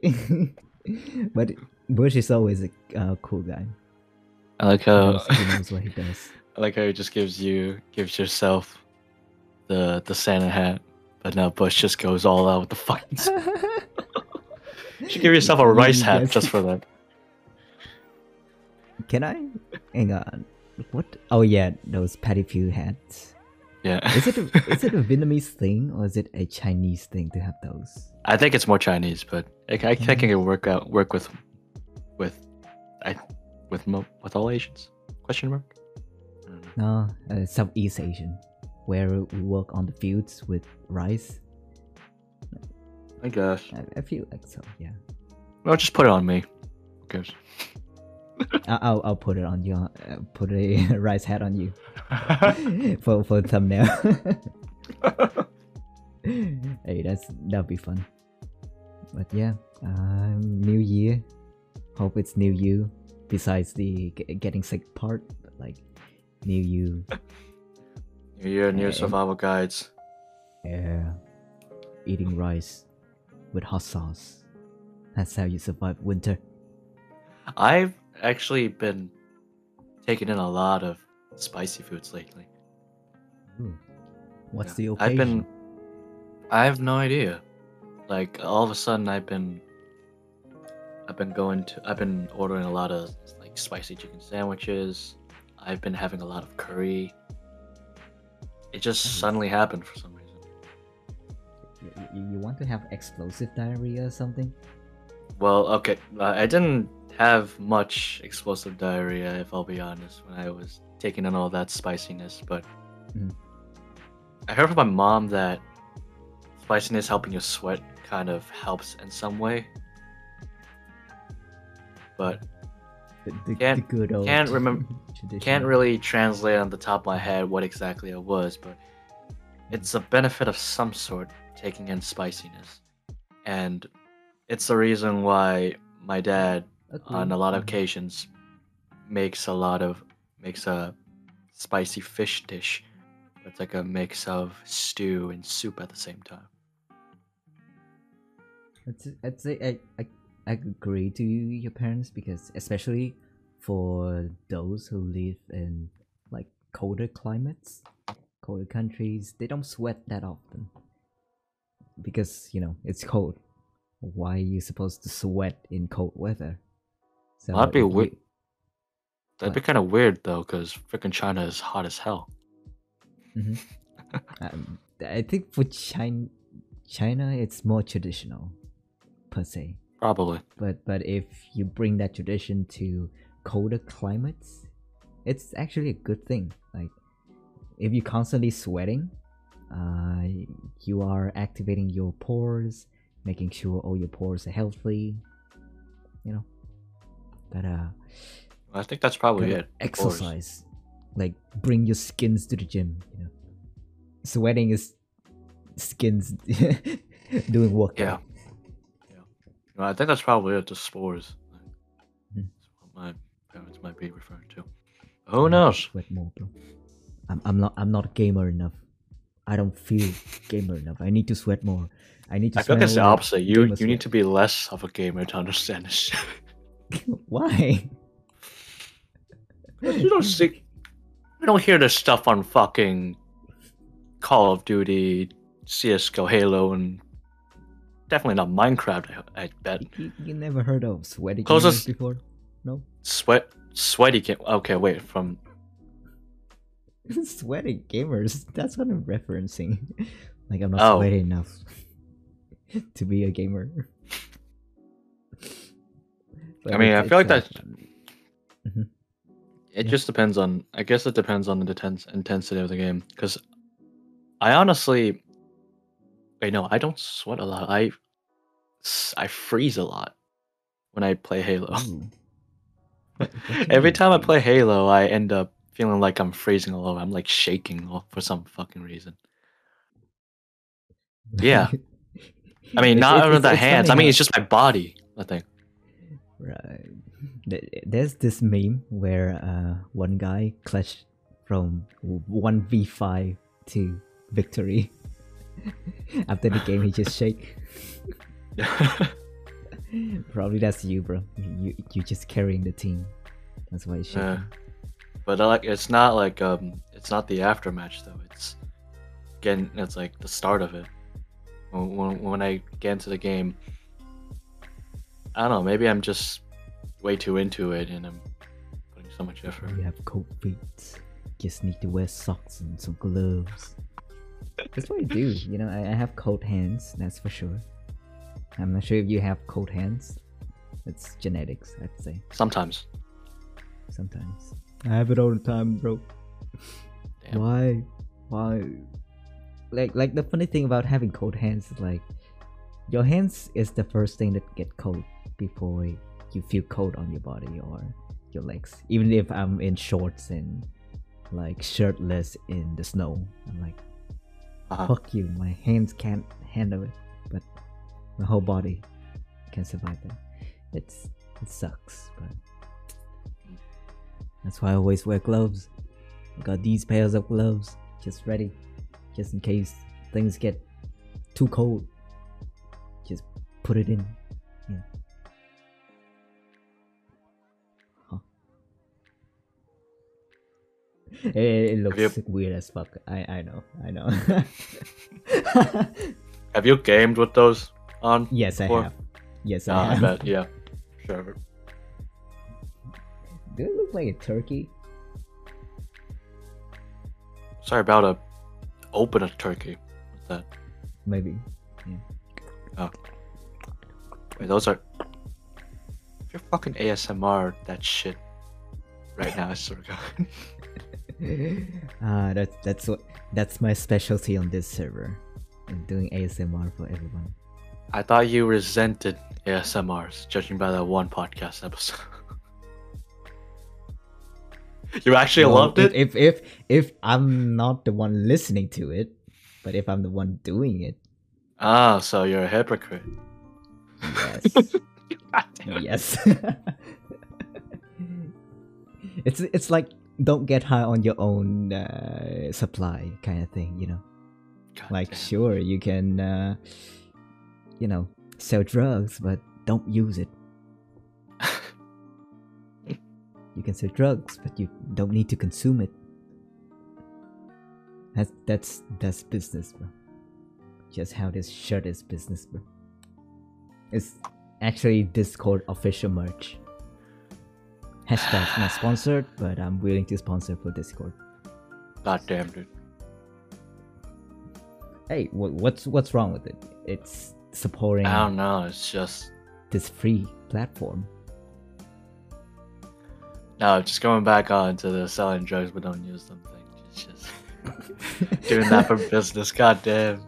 but Bush is always a uh, cool guy. I like how he knows what he does. I like how he just gives you gives yourself the the Santa hat, but now Bush just goes all out with the fucking. you should give yourself a rice hat just for that. Can I? Hang on. What? Oh yeah, those patty pew hats. Yeah, Is it a, is it a Vietnamese thing or is it a Chinese thing to have those? I think it's more Chinese, but I, I think it can work out work with with I with mo- with all Asians. Question mark. I don't know. No, uh, Southeast Asian, where we work on the fields with rice. I guess. I, I feel like so. Yeah. Well, just put it on me. Who cares? I- I'll I'll put it on you. Uh, put a rice hat on you for for thumbnail. hey, that's that'll be fun. But yeah, um, New Year. Hope it's New You. Besides the g- getting sick part, like New You. New Year, new survival guides. Yeah, eating rice with hot sauce. That's how you survive winter. I've actually been taking in a lot of spicy foods lately. Ooh. What's Yeah. the occasion? I've been. I have no idea. Like all of a sudden, I've been. I've been going to. I've been ordering a lot of like spicy chicken sandwiches. I've been having a lot of curry. It just Nice. suddenly happened for some reason. Y- y- you want to have explosive diarrhea or something? Well, okay, uh, I didn't have much explosive diarrhea, if I'll be honest, when I was taking in all that spiciness. But Mhm. I heard from my mom that spiciness helping you sweat kind of helps in some way. But The, the, Can't- the good old can't remem- tradition. can't really translate on the top of my head what exactly it was. But it's a benefit of some sort taking in spiciness, and it's the reason why my dad on a lot of occasions makes a lot of makes a spicy fish dish it's like a mix of stew and soup at the same time I'd say, I'd say I, I agree to your parents because especially for those who live in like colder climates, colder countries, they don't sweat that often because you know it's cold. Why are you supposed to sweat in cold weather? So That'd be if wei- you- that'd be kind of weird though because freaking china is hot as hell um, I think for China, China it's more traditional, per se. Probably but but if you bring that tradition to colder climates it's actually a good thing like if you're constantly sweating uh, you are activating your pores making sure all your pores are healthy you know gotta, i think that's probably it exercise like bring your skins to the gym. You know, sweating is skins doing work. Yeah. I think that's probably it. The spores. Hmm. What my parents might be referring to. Who knows? Sweat more, bro. I'm, I'm not I'm not gamer enough. I don't feel gamer enough. I need to sweat more. I need to. I feel like it's the opposite. You you need to be less of a gamer to understand this shit. Why? you don't see. You don't hear this stuff on fucking Call of Duty, CS:GO, Halo, and definitely not Minecraft. I, I bet. You, you never heard of sweaty gamers before? No. Sweat, sweaty game. Okay, wait. From sweaty gamers. That's what I'm referencing. like I'm not Oh. sweaty enough to be a gamer. I mean, I feel like it's that's- Mhm. it Yeah. just depends on. I guess it depends on the intensity of the game. Because I honestly, wait, no, I don't sweat a lot. I I freeze a lot when I play Halo. Ooh. What- what do you Every time I play Halo, I end up feeling like I'm freezing all over. I'm like shaking for some fucking reason. Yeah. I mean, not it's- under it's- the it's hands. I mean, it's just my body. I think. Right. There's this meme where uh, one guy clutched from 1v5 to victory. After the game, he just shake. Probably that's you, bro. You you, just carrying the team. That's why it's. Yeah. but uh, like, it's not like um, it's not the aftermatch though. It's again, it's like the start of it. When, when when I get into the game, I don't know. Maybe I'm just way too into it, and I'm putting so much effort. You have cold feet. Just need to wear socks and some gloves. That's what I do. You know, I, I have cold hands. That's for sure. I'm not sure if you have cold hands. It's genetics, I'd say. Sometimes. Sometimes. I have it all the time, bro. Damn. Why? Why? Like, like the funny thing about having cold hands is like, your hands is the first thing that get cold before you feel cold on your body or your legs. Even if I'm in shorts and like shirtless in the snow, I'm like, Uh-huh. fuck you. My hands can't handle it, but my whole body can survive that. It's it sucks, but that's why I always wear gloves. I got these pairs of gloves just ready, just in case things get too cold. Just put it in. Yeah. Huh. It, it you- looks weird as fuck. I I know. I know. Have you gamed with those on? yes, I Or- have. Yes, I Ah, I bet. Yeah. Sure. Do it look like a turkey? Sorry about a open a turkey. What's that? Maybe. Wait, those are. If you're fucking ASMR, that shit. Right now, I swear to God. Ah, that's that's what that's my specialty on this server. I'm doing ASMR for everyone. I thought you resented ASMRs, judging by that one podcast episode. you actually Well, loved it? If, if if I'm not the one listening to it, but if I'm the one doing it, Ah, so you're a hypocrite. yes, God damn it. yes. it's it's like don't get high on your own uh, supply kind of thing, you know. God like damn. sure you can uh, you know sell drugs but don't use it. You can sell drugs but you don't need to consume it. That's that's that's business bro. Just how this shirt is business bro. It's actually discord official merch. Hashtag not sponsored but i'm willing to sponsor for discord God damn, dude. hey what's what's wrong with it? It's supporting I don't know. It's just this free platform no. Just going back on to the selling drugs but don't use them thing. It's just doing that for business. God damn.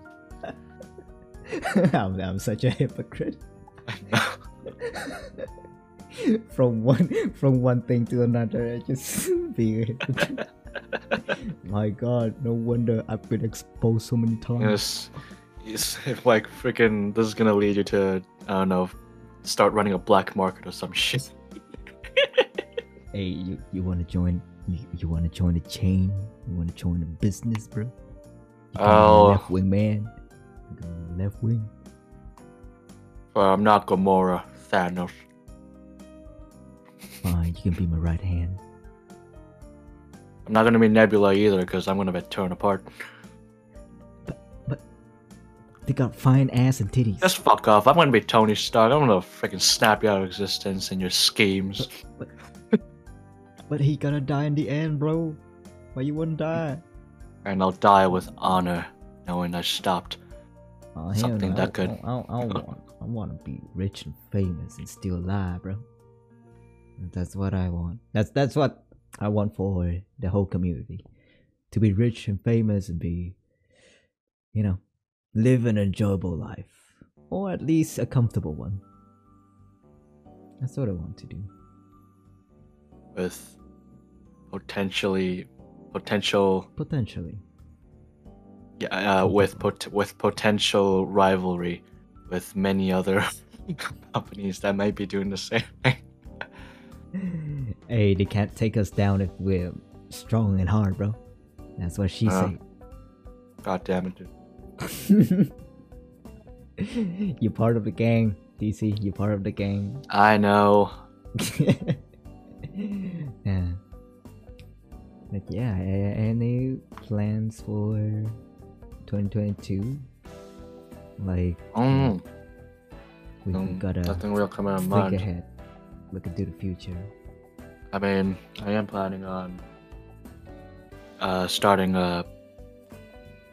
I'm, I'm such a hypocrite from one from one thing to another I just being My God, no wonder I've been exposed so many times. Yes. If like freaking this is gonna lead you to I don't know, start running a black market or some shit. Hey, you you want to join? You, you want to join a chain? You want to join a business, bro? You can be a Oh. left wing man. You can be Left wing. Well, I'm not Gamora, Thanos. Fine, you can be my right hand. I'm not gonna be Nebula either because I'm gonna be torn apart. They got fine ass and titties. Just fuck off. I'm gonna be Tony Stark. I'm gonna freaking snap you out of existence and your schemes. But he gonna die in the end, bro. Why you wouldn't die? And I'll die with honor, knowing I stopped. Oh, Something no. that I, could- I, I, I want. I want to be rich and famous and still alive, bro. That's what I want. That's that's what I want for the whole community. To be rich and famous and be, you know, live an enjoyable life, or at least a comfortable one. That's what I want to do. With potentially, potential, Potentially. yeah, uh, with pot- with potential rivalry with many other companies that might be doing the same thing. hey, they can't take us down if we're strong and hard, bro. That's what she Uh. said. God damn it, dude. you're part of the gang, DC. You're part of the gang. I know. yeah. But yeah, any plans for 2022? Like, Mm, we, um, gotta nothing real coming think mind. ahead, look into the future. I mean, I am planning on uh, starting uh,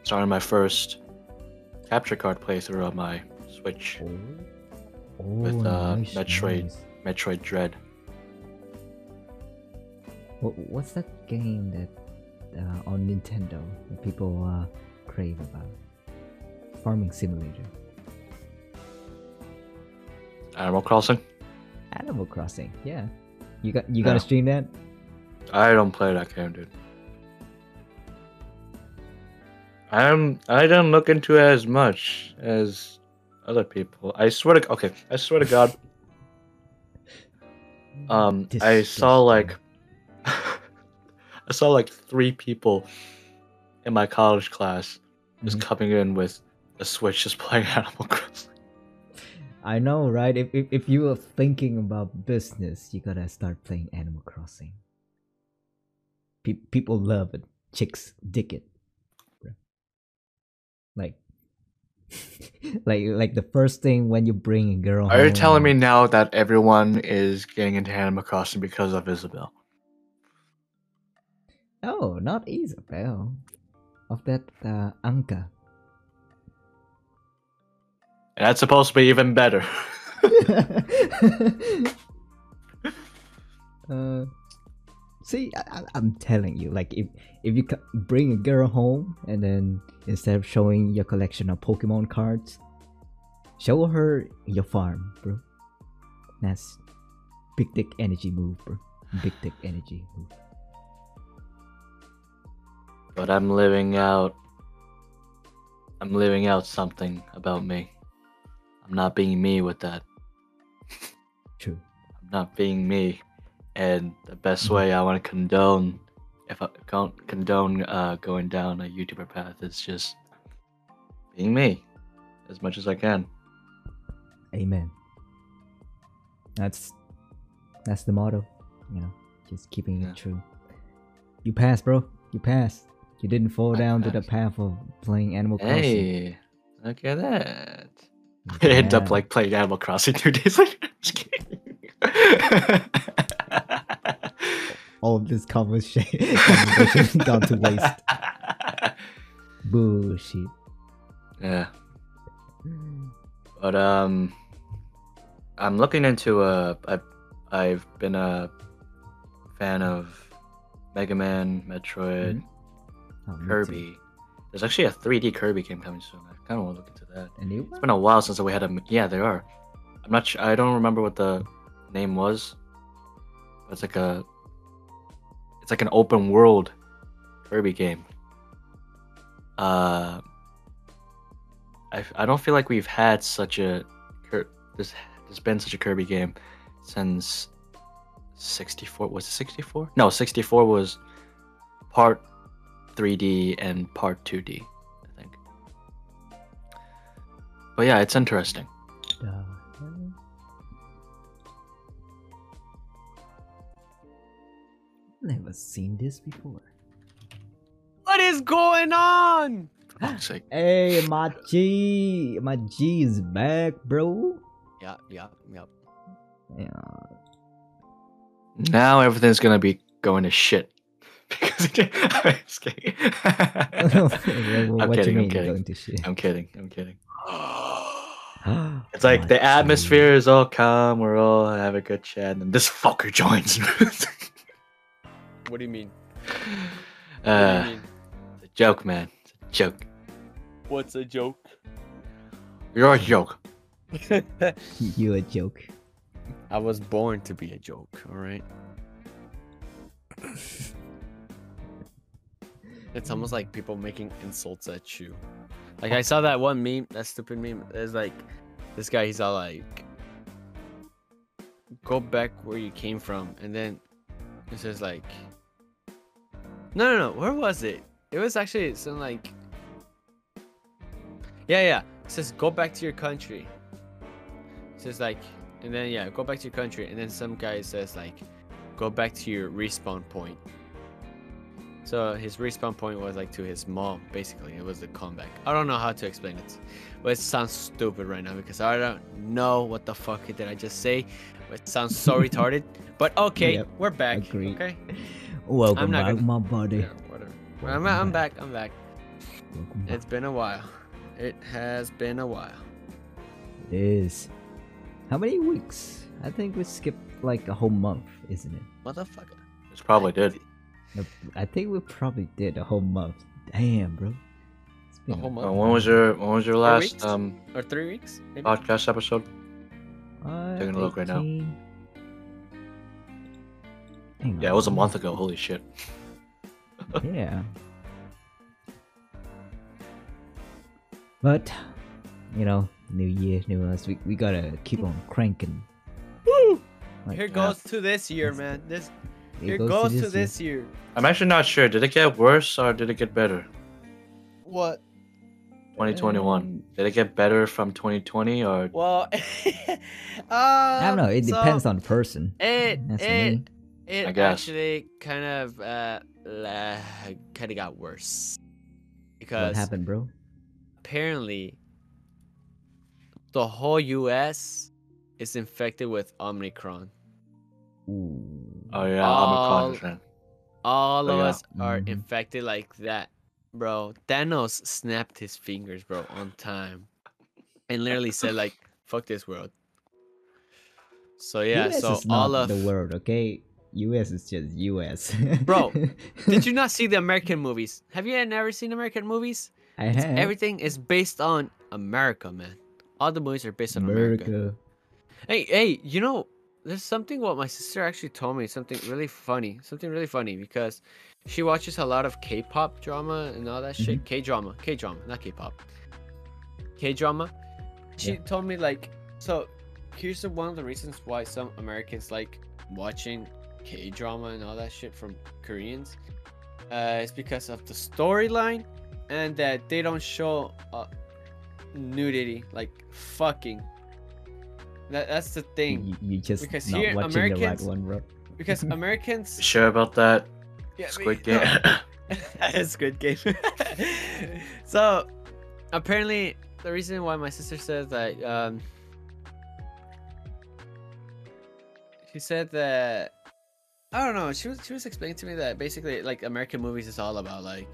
starting my first capture card playthrough on my Switch, Oh, oh With, uh, nice, Metroid. nice. Metroid Dread. What, what's that game that uh, on Nintendo that people uh, crave about? Farming Simulator. Animal Crossing. Animal Crossing. Yeah. You got you gotta stream that? I don't play that game, dude. I'm I don't look into it as much as other people. I swear to okay, I swear to God. Um, I saw like I saw like three people in my college class just Mhm. coming in with a Switch, just playing Animal Crossing. I know, right? If, if if you are thinking about business, you gotta start playing Animal Crossing. Pe- people love it. Chicks dig it. bro. Like, like, like the first thing when you bring a girl. Are you telling me now that everyone is getting into Animal Crossing because of Isabelle? No, not Isabelle. Of that uh, Ankha. And that's supposed to be even better. uh, see, I, I'm telling you, like if if you bring a girl home and then instead of showing your collection of Pokemon cards, show her your farm, bro. That's big dick energy move, bro. Big dick energy move. but I'm living out. I'm living out something about me. I'm not being me with that. True. I'm not being me, and the best Mhm. way I want to condone, if I can't condone uh, going down a YouTuber path, is just being me as much as I can. Amen. That's that's the motto, you know. Just keeping Yeah. it true. You passed, bro. You passed. You didn't fall I down to the path of playing Animal Crossing. Hey, look at that! Look I end up like playing Animal Crossing two days later. All of this conversation, conversation gone to waste. Bullshit. Yeah, but um, I'm looking into uh, I, I've been a fan of Mega Man, Metroid, Oh, me too. Kirby. There's actually a 3D Kirby game coming soon. I kind of want to look into that. A new It's been a while since we had a. Yeah, they are. I'm not. Sure, I don't remember what the name was. It's like a. It's like an open world Kirby game. Uh, I I don't feel like we've had such a this there's been such a Kirby game since 64 was it 64? No, 64 was part 3D and part 2D, I think. But yeah, it's interesting. Never seen this before. What is going on? Hey, my G, my G is back, bro. Yeah, yeah, yeah. Yeah. Now everything's gonna be going to shit. because I'm just kidding. what I'm kidding, I'm kidding. going to shit? I'm kidding. I'm kidding. It's like the atmosphere is all calm. We're all have a good chat, and this fucker joins. What do you mean? Uh, do you mean? it's a joke, man. It's a joke. What's a joke? You're a joke. You a joke. I was born to be a joke, alright? it's almost like people making insults at you. Like I saw that one meme, that stupid meme. It's like this guy, he's all like, "Go back where you came from," and then it says like, "No, no, no. Where was it? It was actually something like, yeah, yeah. It says go back to your country." It says like, and then yeah, go back to your country, and then some guy says like, go back to your respawn point. So his respawn point was like to his mom, basically. It was the comeback. I don't know how to explain it, but it sounds stupid right now because I don't know what the fuck did I just say. It sounds so retarded. But okay, Yep, we're back. agreed. Okay. Welcome back, gonna- my buddy. Yeah, whatever. I'm, I'm back. back. I'm back. Welcome back. It's been a while. It has been a while. It is. How many weeks? I think we skipped like a whole month, isn't it? Motherfucker. It's probably did. I think we probably did a whole month. Damn, bro. It's A been a whole Uh, month? when was your when was your last um Or three weeks? Maybe? podcast episode? Uh, Taking a look right now. 18. Hang Yeah, it was a month ago. Holy shit. yeah. But, you know, new year, new us. We, we gotta keep on cranking. Woo! Like, Here yeah. goes to this year, man. This here goes, to year. this year. I'm actually not sure. Did it get worse or did it get better? What? 2021. Um, Did it get better from 2020 or Well, um, I don't know. It so depends on the person. it. That's It me. It I guess. actually kind of uh kind of got worse because What happened, bro? apparently the whole U.S. is infected with Omicron. Ooh. oh yeah, All- Omicron. All Oh, of yeah. us are Mhm. infected like that, bro. Thanos snapped his fingers, bro, on time, and literally said like, "Fuck this world." So yeah, US so is not all of the world, okay? US is just US. Bro, Did you not see the American movies? Have you never seen American movies? I It's- have Everything is based on America, man. All the movies are based on America. America. Hey, hey, you know, there's something what my sister actually told me, something really funny. Something really funny because she watches a lot of K-pop drama and all that shit. Mm-hmm. K-drama, K-drama, not K-pop. K-drama. She Yeah. told me like, so here's the, one of the reasons why some Americans like watching K-drama and all that shit from Koreans. Uh, it's because of the storyline and that they don't show uh, nudity, like fucking. That, that's the thing. You, you just Because not here, watching the Americans- one, bro. Because Americans. Sure about that? Yeah, Squid we- Game. it's Squid Game. so, apparently, the reason why my sister says that, um, she said that, I don't know. She was she was explaining to me that basically, like American movies is all about like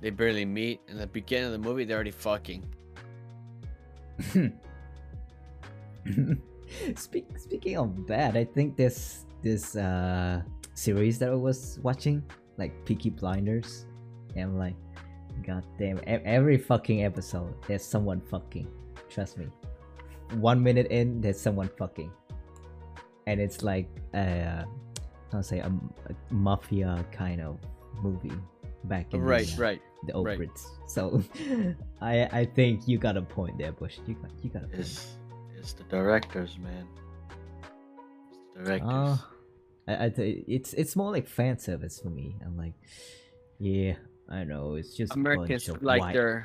they barely meet, and the beginning of the movie they're already fucking. Speak, speaking of that, I think this this uh series that I was watching, like Peaky Blinders, I'm like, god damn, every fucking episode there's someone fucking. Trust me. One minute in, there's someone fucking, and it's like uh, I'll say a, a mafia kind of movie. back in Right, the, right. the old right. Brits. So I I think you got a point there, Bush. You got you got a point. It's it's the directors, man. It's the directors. Uh, I, I th- it's it's more like fan service for me. I'm like, yeah, I know. It's just Americans like white- their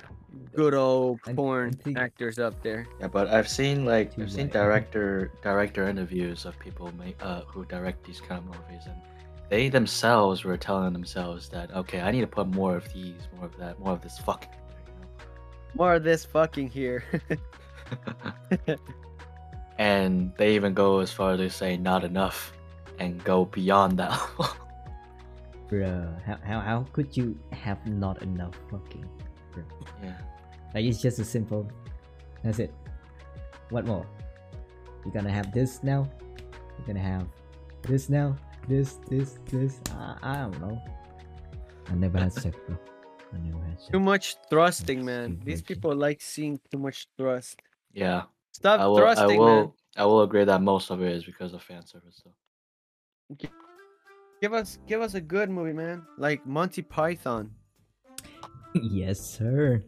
good old I- I porn think- actors up there. Yeah, but I've seen like Too I've seen director director interviews of people make uh who direct these kind of movies, and they themselves were telling themselves that okay, I need to put more of these, more of that, more of this fucking. More of this fucking here. and they even go as far as to say not enough, and go beyond that. Bruh, how, how how could you have not enough fucking? Bro. yeah. Like it's just a simple. That's it. What more? You're gonna have this now. You're gonna have this now. This, this, this. I, I don't know. I never had sex, bro. I never had sex. too much thrusting, man. These people like seeing too much thrust. Yeah, Stop I will. thrusting, I will. man. I will agree that most of it is because of fan service, though. Give us give us a good movie, man. Like Monty Python. yes, sir.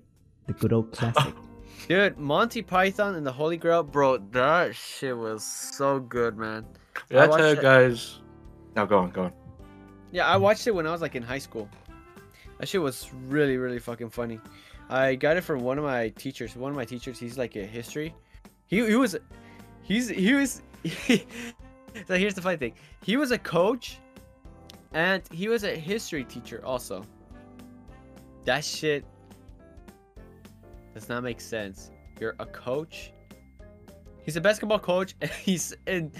The good old classic. Dude, Monty Python and the Holy Grail, bro, that shit was so good, man. Did I I, watched tell you it- guys? No, go on, go on. Yeah, I watched it when I was like in high school. That shit was really, really fucking funny. I got it from one of my teachers. One of my teachers, he's like a history. He he was, he's he was. so here's the funny thing. He was a coach, and he was a history teacher also. That shit does not make sense. You're a coach. He's a basketball coach, and he's in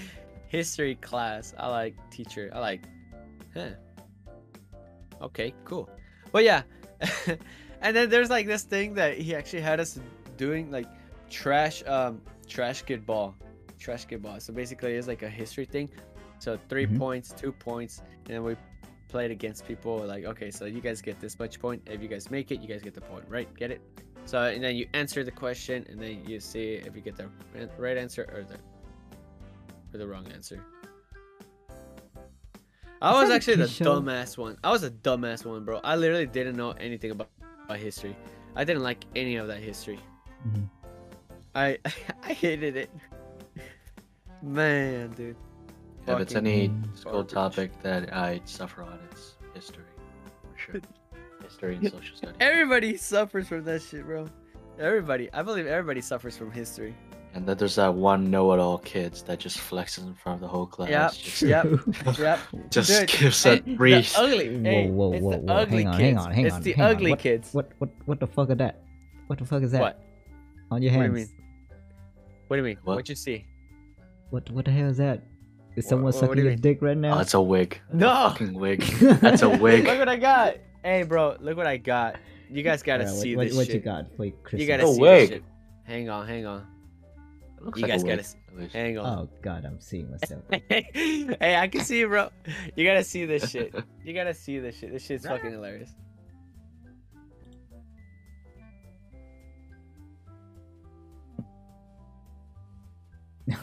history class. I like teacher. I like Huh. Okay, cool. But yeah. and then there's like this thing that he actually had us doing like trash um trashketball. Trash kid ball. So basically it's like a history thing. So 3 Mhm. points, two points, and then we played against people like okay, so you guys get this much point. If you guys make it, you guys get the point, right? Get it? So and then you answer the question and then you see if you get the right answer or the or the wrong answer. I was actually the dumbass one. I was a dumbass one, bro. I literally didn't know anything about, about history. I didn't like any of that history. Mhm. I I hated it. Man, dude. If it's any school garbage. topic that I suffer on, it's history, for sure. history and social studies. Everybody suffers from that shit, bro. Everybody. I believe everybody suffers from history. And then there's that one know-it-all kids that just flexes in front of the whole class. Yep, Just, yep, yep. just Dude, gives Hey, a brief. The ugly. Whoa, hey, whoa, it's whoa, the whoa. ugly Hang on, kids. hang on, hang it's on, the hang on. ugly What- What what what the fuck is that? What the fuck is that? What? On your What do hands. you mean? What do you mean? What? What you see? What what the hell is that? Is someone wha- what sucking your dick right now? Oh, it's a wig. It's a No! fucking wig. That's a wig. Look what I got. Hey, bro, look what I got. You guys gotta Alright, what- see what, this what shit. you got for your Christmas? You gotta No see wig. this shit. Hang on, hang on, It looks You like guys gotta wig, s- at least. hang on. Oh god, I'm seeing myself. hey, I can see you, bro. You gotta see this shit. You gotta see this shit. This shit's fucking hilarious.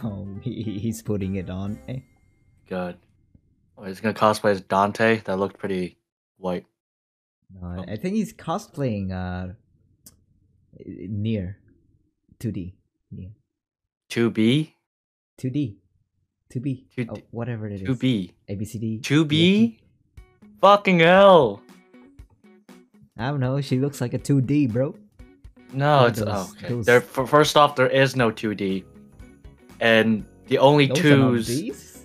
Oh, he, he- he's putting it on. Eh? God. Oh, he's gonna cosplay as Dante. That looked pretty white. No, Oh. I think he's cosplaying uh NieR 2D. NieR 2B? 2D. 2B. Two Oh, D- whatever it is. 2B. ABCD. 2B? Fucking hell. I don't know. She looks like a 2D, bro. No, it's oh, okay. those- There, first off, there is no 2D, and the only Those twos. Ds?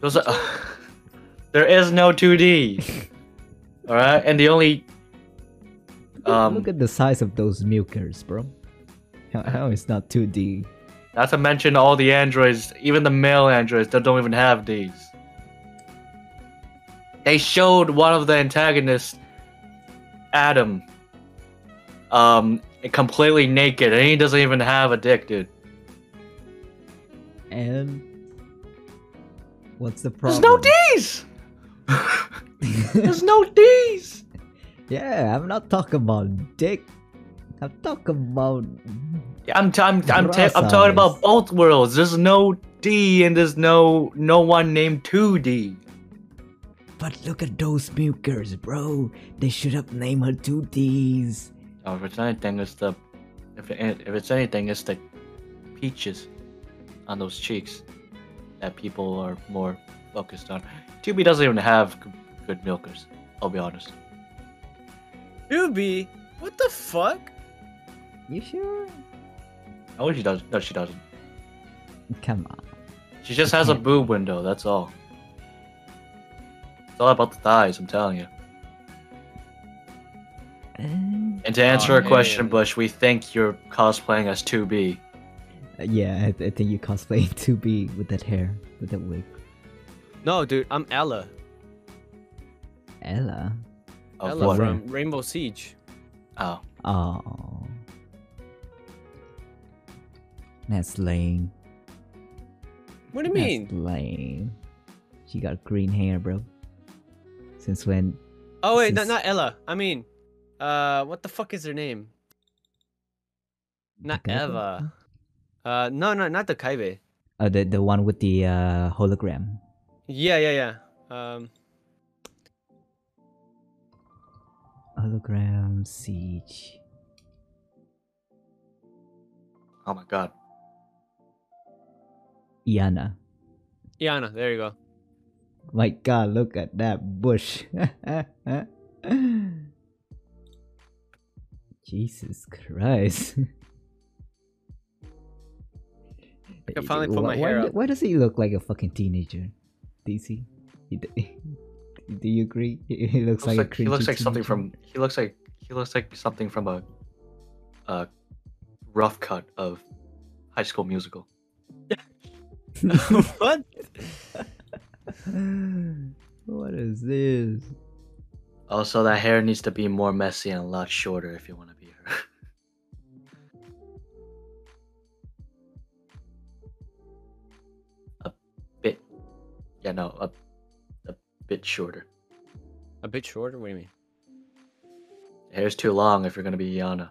Those are. there is no 2D. All right, and the only. Look- Um, Look at the size of those milkers, bro. How, how is not 2D? not to mention all the androids, even the male androids that don't even have these. They showed one of the antagonists, Adam, um, completely naked, and he doesn't even have a dick, dude. And what's the problem? There's no D's. There's no D's. Yeah, I'm not talking about dick. I'm talking about I'm t- I'm I'm, Bra ta- I'm talking about both worlds. There's no D and there's no no one named 2D. but look at those milkers, bro. They should have named her two D's. Oh, if it's anything, it's the if it, if it's anything, it's the peaches on those cheeks that people are more focused on. 2B doesn't even have good milkers. I'll be honest. Ruby, what the fuck? You sure? Oh, she does. No, she doesn't. Come on. She just has a boob window. That's all. It's all about the thighs. I'm telling you. Uh, And to answer Oh, your question, man. Bush, we think you're cosplaying as 2B. Yeah, I, I think you cosplay to be with that hair, with that wig. No, dude, I'm Ella. Ella. Of Ella what? from Rainbow Siege. Oh, Oh. That's lame. What do you That's mean? lame. She got green hair, bro. Since when? Oh wait, not, since- not Ella. I mean, uh, what the fuck is her name? Not Kaibe? Eva. Uh, no, no, not the Kaibe. Oh, the the one with the uh, hologram. Yeah, yeah, yeah. Um, Hologram siege. oh my God. Iana. Iana. There you go. My God, look at that bush. Jesus Christ. I finally put my Why- hair why, up. Why does he look like a fucking teenager? DC? Do you agree? He he looks, Looks like, like, a he looks cringy like something from. He looks like he looks like something from a, a rough cut of High School Musical. what? what is this? Also, that hair needs to be more messy and a lot shorter if you want to yeah, no, a, a bit shorter. A bit shorter. What do you mean? Hair's too long if you're gonna be Yana.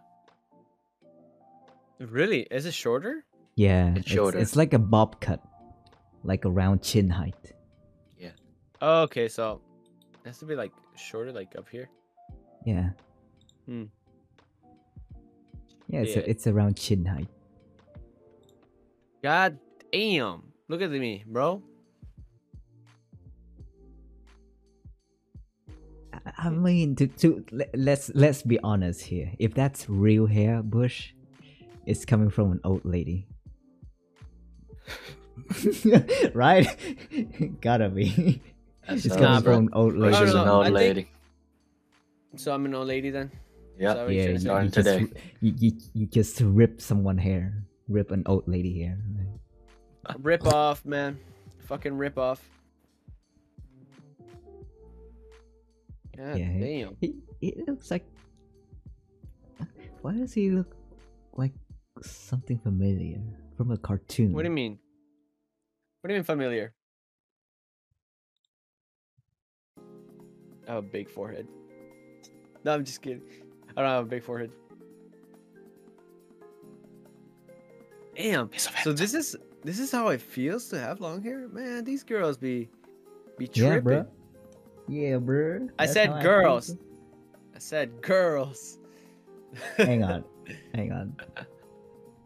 Really? Is it shorter? Yeah, It's it's, shorter. it's like a bob cut, like around chin height. Oh, okay, so it has to be like shorter, like up here. Yeah. Hmm. Yeah, it's Yeah. A, it's around chin height. God damn! Look at me, bro. I- I mean, to to let's let's be honest here. If that's real hair, Bush, it's coming from an old lady, right? Gotta be. That's It's coming from an old lady. is no, an old I think- lady. So I'm an old lady then. Yeah, Yeah, you're you, trying you just you, you you just rip someone hair, rip an old lady hair. right? Rip off, man. Fucking rip off. God Yeah, damn. He, he looks like. Why does he look like something familiar from a cartoon? What do you mean? What do you mean familiar? I have a big forehead. No, I'm just kidding. I don't have a big forehead. Damn. So this is this is how it feels to have long hair, man. These girls be be tripping. Yeah, bro. Yeah, bro. I said girls. feel. I said girls. Hang on, hang on.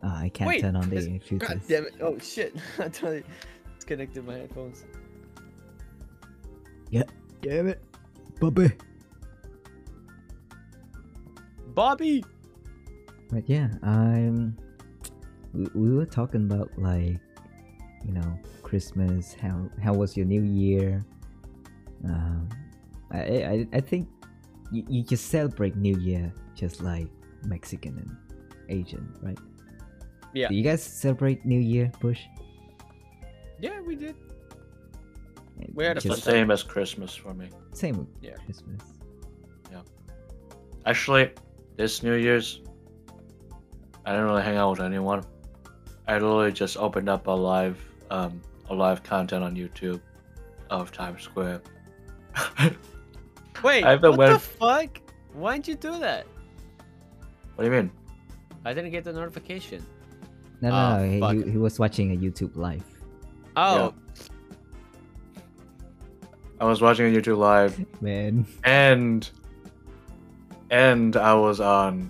Ah, I can't Wait, turn on the filters. God damn it! Oh shit! I totally disconnected my headphones. Yeah. Damn it, Bobby. Bobby. But yeah, I'm. We, we were talking about like, you know, Christmas. How how was your New Year? Um, I I I think you, you just celebrate New Year just like Mexican and Asian, right? Yeah. Do you guys celebrate New Year, Bush? Yeah, we did. Uh, We had a It's the fun just time. same as Christmas for me. same with Yeah. Christmas. Yeah. Actually, this New Year's, I didn't really hang out with anyone. I literally just opened up a live, um, a live content on YouTube of Times Square. Wait, I haven't what the fuck? Why'd you do that? What do you mean? I didn't get the notification. No, no, Ah, no. he- He, he was watching a YouTube live. Oh, I was watching a YouTube live, Man. and and I was on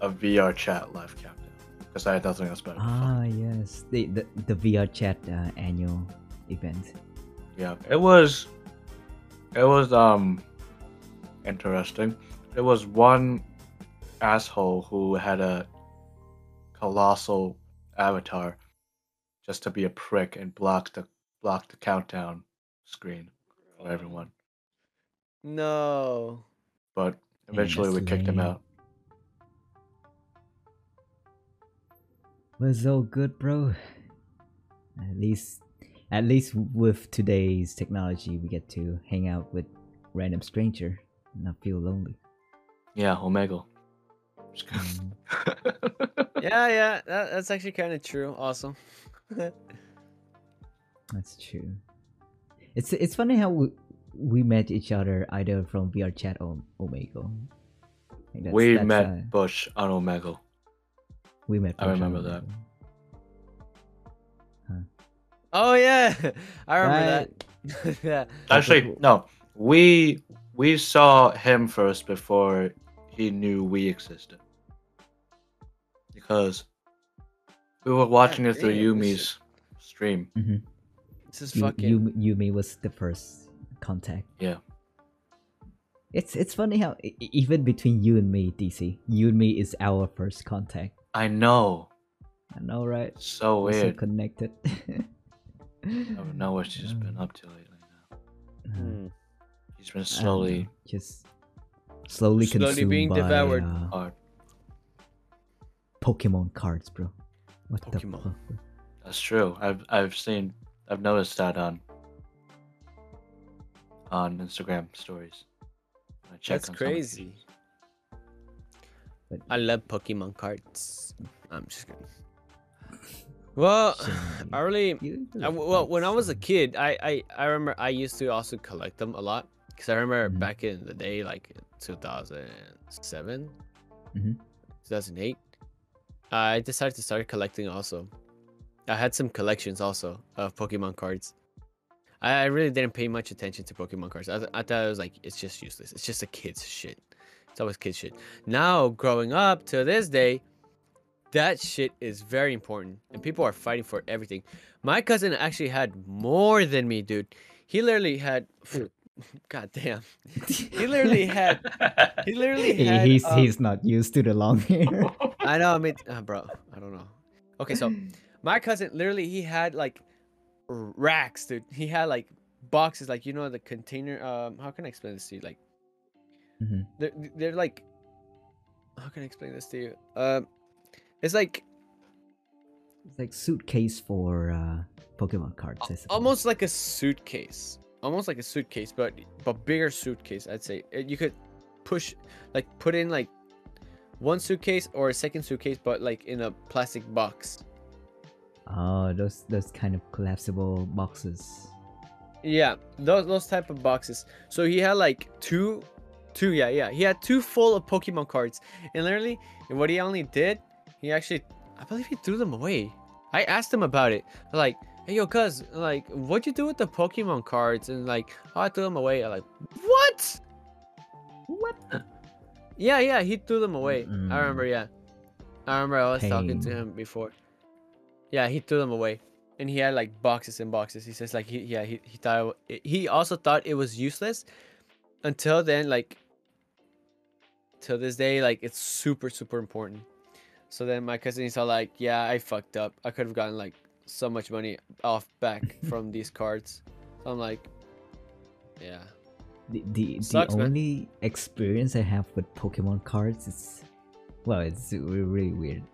a VRChat live countdown because I had nothing else better. to Ah, yes. The the, the VRChat uh, annual event. Yeah, it was. It was um interesting. There was one asshole who had a colossal avatar just to be a prick and block the block the countdown screen for everyone. No. But Man, eventually we that's kicked him out. Was all good, bro. At least, at least with today's technology, we get to hang out with random stranger and not feel lonely. Yeah, Omegle. Just Mm, kidding. Yeah, yeah. That, that's actually kind of true. Awesome. that's true. It's it's funny how we, we met each other either from VRChat or Omegle. That's- we that's, met uh, Bush on Omegle. we met. I Bush on remember that. Omegle. oh yeah, I remember Right. that. yeah. Actually, no. We we saw him first before he knew we existed. Because we were watching it through damn, this Yumi's stream. Mhm. This is Yu- fucking. Yumi, Yumi was the first contact. Yeah. It's it's funny how even between you and me, DC, you and me is our first contact. I know. I know, right? So We're so connected. I don't know what she's been up to lately now. Hmm. He's been slowly just slowly, Slowly consumed being by, devoured. uh, hard. Pokemon cards, bro. What the Pokemon. fuck? bro? That's true. I've I've seen I've noticed that on on Instagram stories. I check That's on some crazy. But I love Pokemon cards. I'm just kidding. Well, Shame I really. I, well, when I was a kid, I, I, I remember I used to also collect them a lot because I remember Mhm. back in the day, like 2007, Mhm. 2008, I decided to start collecting also. I had some collections also of Pokemon cards. I, I really didn't pay much attention to Pokemon cards. I, th- I thought it was like it's just useless. It's just a kid's shit. It's always kid shit. Now growing up to this day, that shit is very important, and people are fighting for everything. My cousin actually had more than me, dude. He literally had. God damn. He literally had. He literally had. he's um, he's not used to the long hair. I know. I mean, uh, bro. I don't know. Okay, so my cousin literally he had like racks, dude. He had like boxes, like you know the container. Um, how can I explain this to you? Like, Mhm. they're they're like. How can I explain this to you? Um, it's like It's like suitcase for uh, Pokemon cards. Almost like a suitcase. Almost like a suitcase but but bigger suitcase i'd say. Uh, you could push like put in like one suitcase or a second suitcase but like in a plastic box. Oh, those those kind of collapsible boxes. yeah those those type of boxes. So he had like two two yeah yeah. He had two full of pokemon cards. And literally what he only did he actually i believe he threw them away. I asked him about it. Like hey yo cuz like what'd you do with the pokemon cards? And like oh i threw them away. I'm like what? What? yeah yeah he threw them away. I remember Mm. yeah. I remember i was talking to him before. Yeah he threw them away. And he had like boxes and boxes. He says like he yeah he, he thought it, he also thought it was useless until then like till this day like it's super super important so then my cousin is all like yeah i fucked up i could have gotten like so much money off back from these cards so i'm like yeah The the, Sucks, the man. only experience I have with Pokemon cards is, well, it's re- really weird.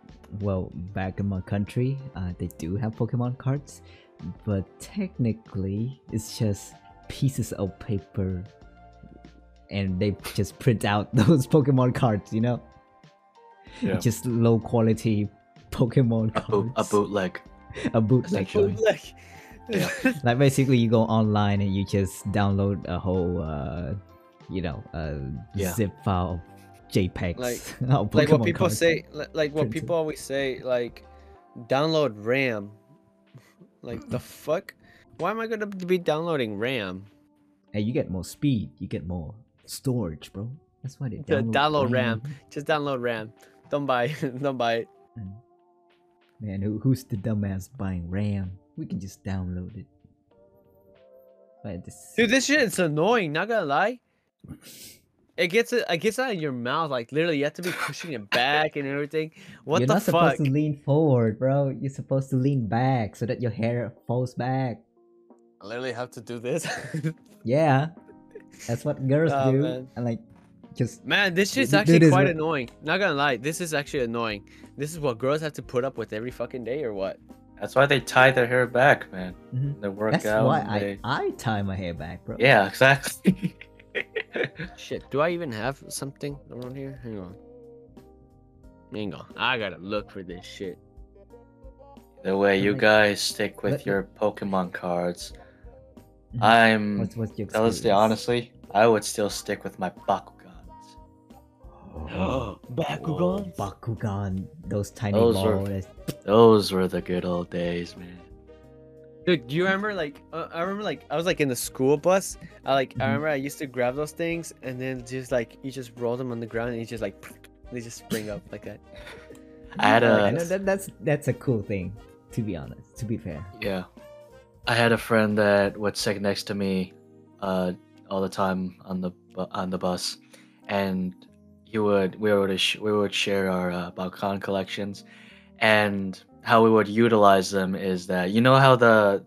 Well, back in my country, uh, they do have Pokemon cards, but technically, it's just pieces of paper, and they just print out those Pokemon cards. You know, Yeah. just low quality Pokemon a, cards. boot, a bootleg. A bootleg. essentially. Bootleg. Yeah. like basically you go online and you just download a whole uh you know a Yeah. zip file of jpegs Like- of like what people say li- like what printed. people always say like download ram like the fuck why am i gonna be downloading ram Hey, you get more speed. You get more storage, bro. That's why they The download, download RAM. Just download RAM. Don't buy. Don't buy it. Mm. Man, who, who's the dumbass buying RAM? We can just download it. But this, Dude, this shit is annoying. Not gonna lie. It gets it. It gets out of your mouth. Like literally, you have to be pushing it back and everything. What you're the not supposed to lean forward, bro. You're supposed to lean back so that your hair falls back. I literally have to do this. Yeah, that's what girls Oh, do. man. And like, just Man, this shit's Dude, actually is quite what- annoying. Not gonna lie, this is actually annoying. This is what girls have to put up with every fucking day, or what? That's why they tie their hair back, man. Mhm. They work that's out. why and I they... I tie my hair back, bro. Yeah, exactly. Shit, do I even have something around here? Hang on. Hang on, I gotta look for this shit. the way you guys stick with Let- your Pokemon cards, Mhm. I'm What's what's your honestly, experience? honestly, I would still stick with my Bakugans. Oh, Bakugan, those tiny Those were- balls. Those were the good old days, man. Dude, do you remember like uh, I remember like I was like in the school bus. I like Mhm. I remember I used to grab those things and then just like you just roll them on the ground and you just like they just spring up like that. I had I a know that, that's that's a cool thing, to be honest. To be fair. yeah, I had a friend that would sit next to me, uh, all the time on the on the bus, and he would we would sh- we would share our uh, Bakugan collections, and how we would utilize them is that you know how the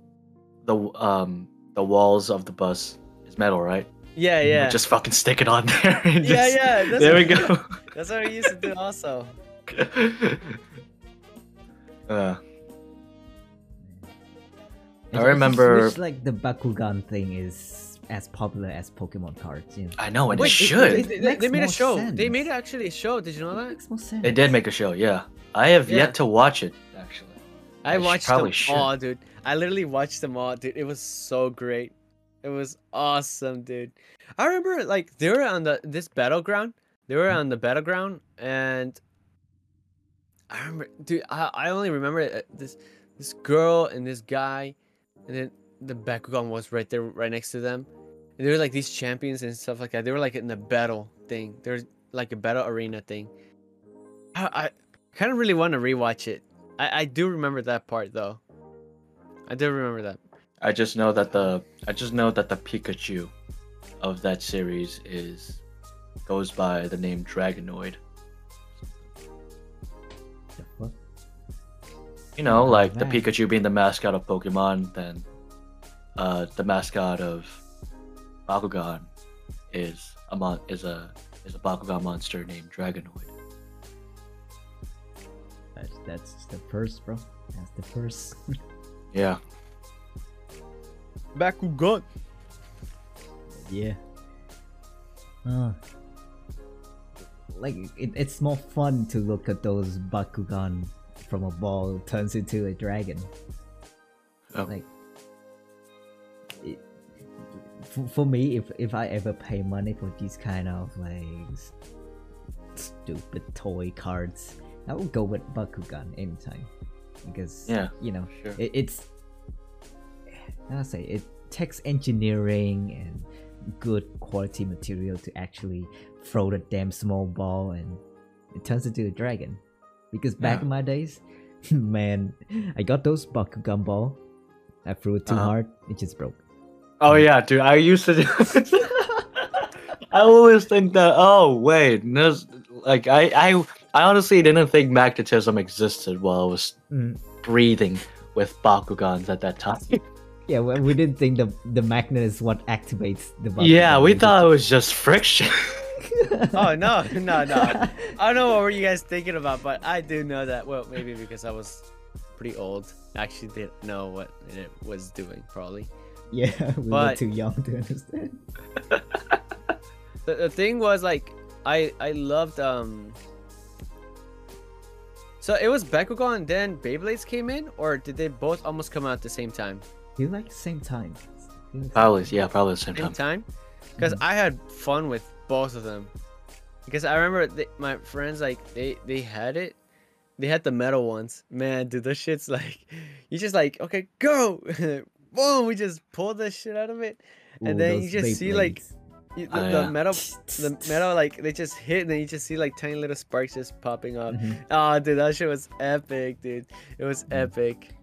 the um the walls of the bus is metal, right? Yeah, yeah. Just fucking stick it on there. and yeah, just- yeah. That's there we what, go. That's what we used to do also. uh, I I just remember- wish, like the Bakugan thing is as popular as Pokemon cards. You know? I know, and Wait, it it- should. They, they- makes they made a more show. They made actually a show. Did you know It that? makes more sense. They did make a show, yeah. I have Yeah. yet to watch it, actually. I, I watched probably them should. all, dude. I literally watched them all, dude. It was so great. It was awesome, dude. I remember like they were on the this battleground. They were on the battleground, and I remember, dude. I, I only remember uh, this this girl and this guy, and then the Bakugan was right there, right next to them. And they were like these champions and stuff like that. They were like in the battle thing. There's like a battle arena thing. I, I kind of really want to rewatch it. I, I do remember that part though. I do remember that. I just know that the I just know that the Pikachu of that series is goes by the name Dragonoid. The fuck? You know, Oh, like the. Pikachu being the mascot of Pokemon, then uh the mascot of Bakugan is a mon- is a is a Bakugan monster named Dragonoid. That's, that's the first, bro. That's the first. Yeah. Bakugan. yeah. Uh, like it, it's more fun to look at those Bakugan from a ball turns into a dragon. Oh. Like it, for, for me, if if I ever pay money for these kind of like stupid toy cards, I will go with Bakugan anytime because Yeah, you know Sure. it, it's I say it takes engineering and good quality material to actually throw the damn small ball and it turns into a dragon. Because back Yeah. in my days, man, I got those Bakugan ball. I threw it too Uh-huh. hard, it just broke. Oh yeah, dude. I used to. Do... I always think that. Oh wait, there's like I I I honestly didn't think magnetism existed while I was Mm. breathing with Bakugans at that time. Yeah, well, we didn't think the the magnet is what activates the Bakugan. yeah, we thought it was just friction. Oh no, no, no. I don't know what were you guys thinking about, but I do know that. Well, maybe because I was pretty old. I actually didn't know what it was doing, probably. Yeah, we were too young to understand. The, the thing was like I I loved um So it was Bakugan then Beyblades came in or did they both almost come out at the same time? Feel like same time. Feel probably, yeah, probably the same Same time. time? Because I had fun with both of them. Because I remember they, my friends like they they had it. They had the metal ones. Man, dude, those shits like you just like okay go, boom. We just pulled the shit out of it, And Ooh, then you just see, like, Beyblades. You- Oh, the, the metal, the metal, like they just hit, and then you just see like tiny little sparks just popping up. Mhm. Oh, dude, that shit was epic, dude. It was Mm. epic.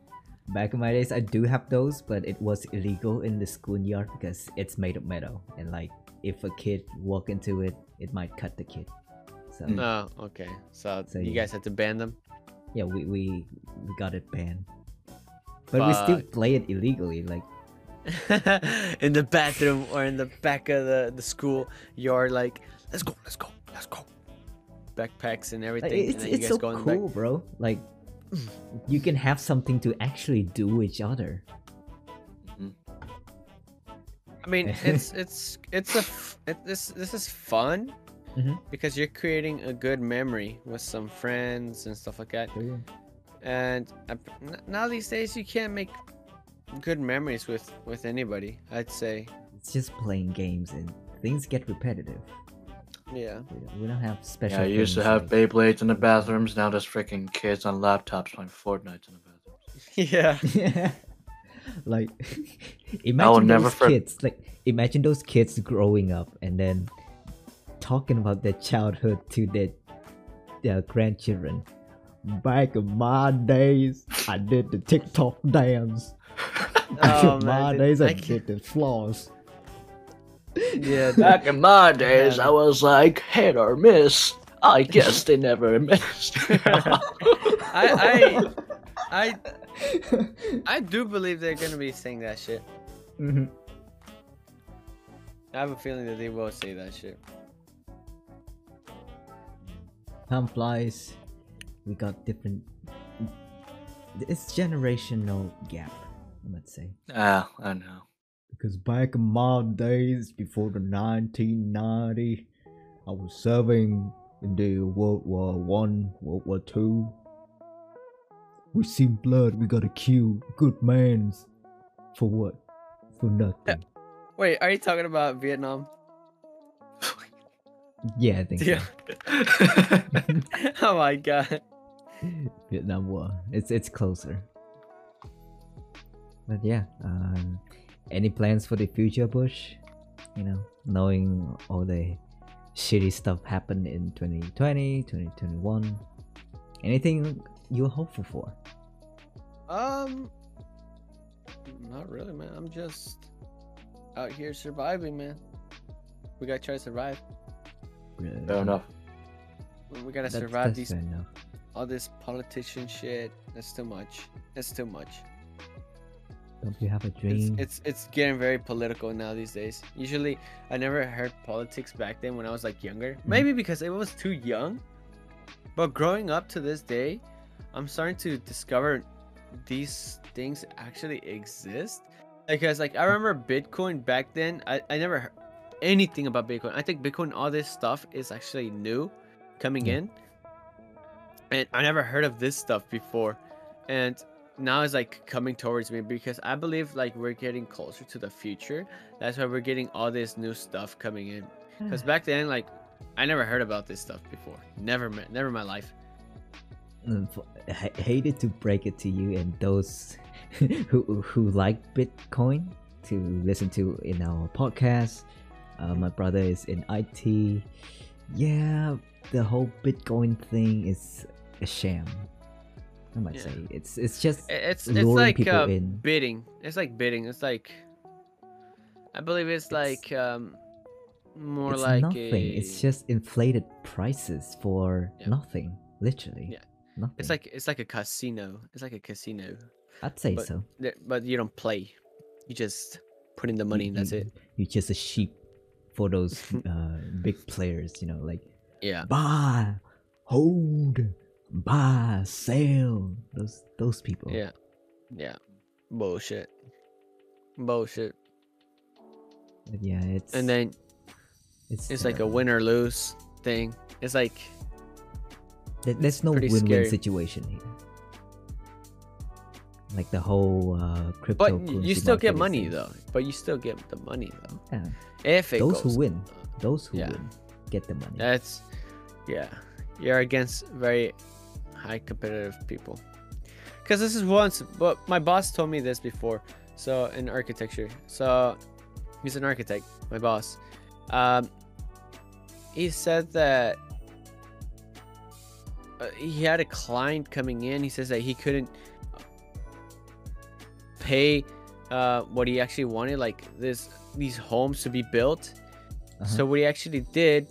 Back in my days, I do have those, but it was illegal in the schoolyard because it's made of metal, and like if a kid walk into it, it might cut the kid. So Mm. Oh, okay. So, So, you yeah. guys had to ban them. yeah, we, we we got it banned, but we still play it illegally. Like in the bathroom or in the back of the, the school yard, like, let's go, let's go, let's go. Backpacks and everything. it's and it's so in back. cool, bro. Like you can have something to actually do each other. I mean, it's it's it's a f- it, this this is fun Mhm. because you're creating a good memory with some friends and stuff like that. Yeah. And uh, now these days, you can't make good memories with with anybody. I'd say, It's just playing games and things get repetitive. yeah. We don't, have special. Yeah, I used to have like- Beyblades in the bathrooms. Now there's freaking kids on laptops playing Fortnite in the bathrooms. Yeah. like imagine never those for- kids like imagine those kids growing up and then talking about their childhood to their their grandchildren back in my days i did the tiktok dance back Oh, in my dude, days i I did the floss Yeah. Back in my days, Yeah. I was like hit or miss. I guess they never missed. I I I I do believe they're gonna be saying that shit. Mhm. I have a feeling that they will say that shit. time flies we got different it's generational gap i might say ah, I know. Because back in my days, before the 1990, I was serving in the World War One, World War Two. We seen blood, we gotta kill good mans. For what? For nothing. Wait, are you talking about Vietnam? Yeah, I think Yeah. so. oh my god. Vietnam War. It's it's closer. But yeah, um, any plans for the future, Bush? You know, knowing all the shitty stuff happened in 2020, 2021. Anything you're hopeful for? Um, not really, man. I'm just out here surviving, man. We gotta try to survive. Fair enough. We gotta That's- survive that's these fair enough. All this politician shit. That's too much. That's too much. Don't you have a It's, dream? it's it's getting very political now these days. Usually, I never heard politics back then when I was like younger. Mm-hmm. Maybe because it was too young. But growing up to this day, I'm starting to discover these things actually exist. Because like I remember Bitcoin back then. I, I never heard anything about Bitcoin. I think Bitcoin, all this stuff is actually new coming in. And I never heard of this stuff before. And now it's like coming towards me because I believe like we're getting closer to the future. That's why we're getting all this new stuff coming in. Because back then, like, I never heard about this stuff before. Never, never in my life. Mm, I hated to break it to you and those who who like Bitcoin to listen to in our podcast. Uh, my brother is in IT. Yeah, the whole Bitcoin thing is a sham. I might Yeah. say it's it's just It's it's like uh, in. bidding. It's like bidding. It's like I believe it's, It's- like um more it's like nothing. a, It's just inflated prices for Yeah. nothing. Literally. Yeah. Nothing. it's like it's like a casino. It's like a casino, I'd say but- so. But you don't play. You just put in the money You- and that's you- it. You're just a sheep for those uh, big players, you know, like Yeah. buy, hold, buy, sell. Those those people. Yeah. Yeah. Bullshit. Bullshit. But yeah, it's And then it's, it's like a win or lose thing. It's like There- There's no win-win scary. situation here. Like the whole uh, crypto. but you still get money though. But you still get the money though. Yeah. If it Those who win, those who yeah. win, get the money. That's yeah. You're against very high competitive people. Cause this is once but my boss told me this before. So in architecture. So He's an architect, my boss. Um, he said that uh, he had a client coming in. He says that he couldn't pay uh, what he actually wanted, like this these homes to be built. Uh-huh. So what he actually did,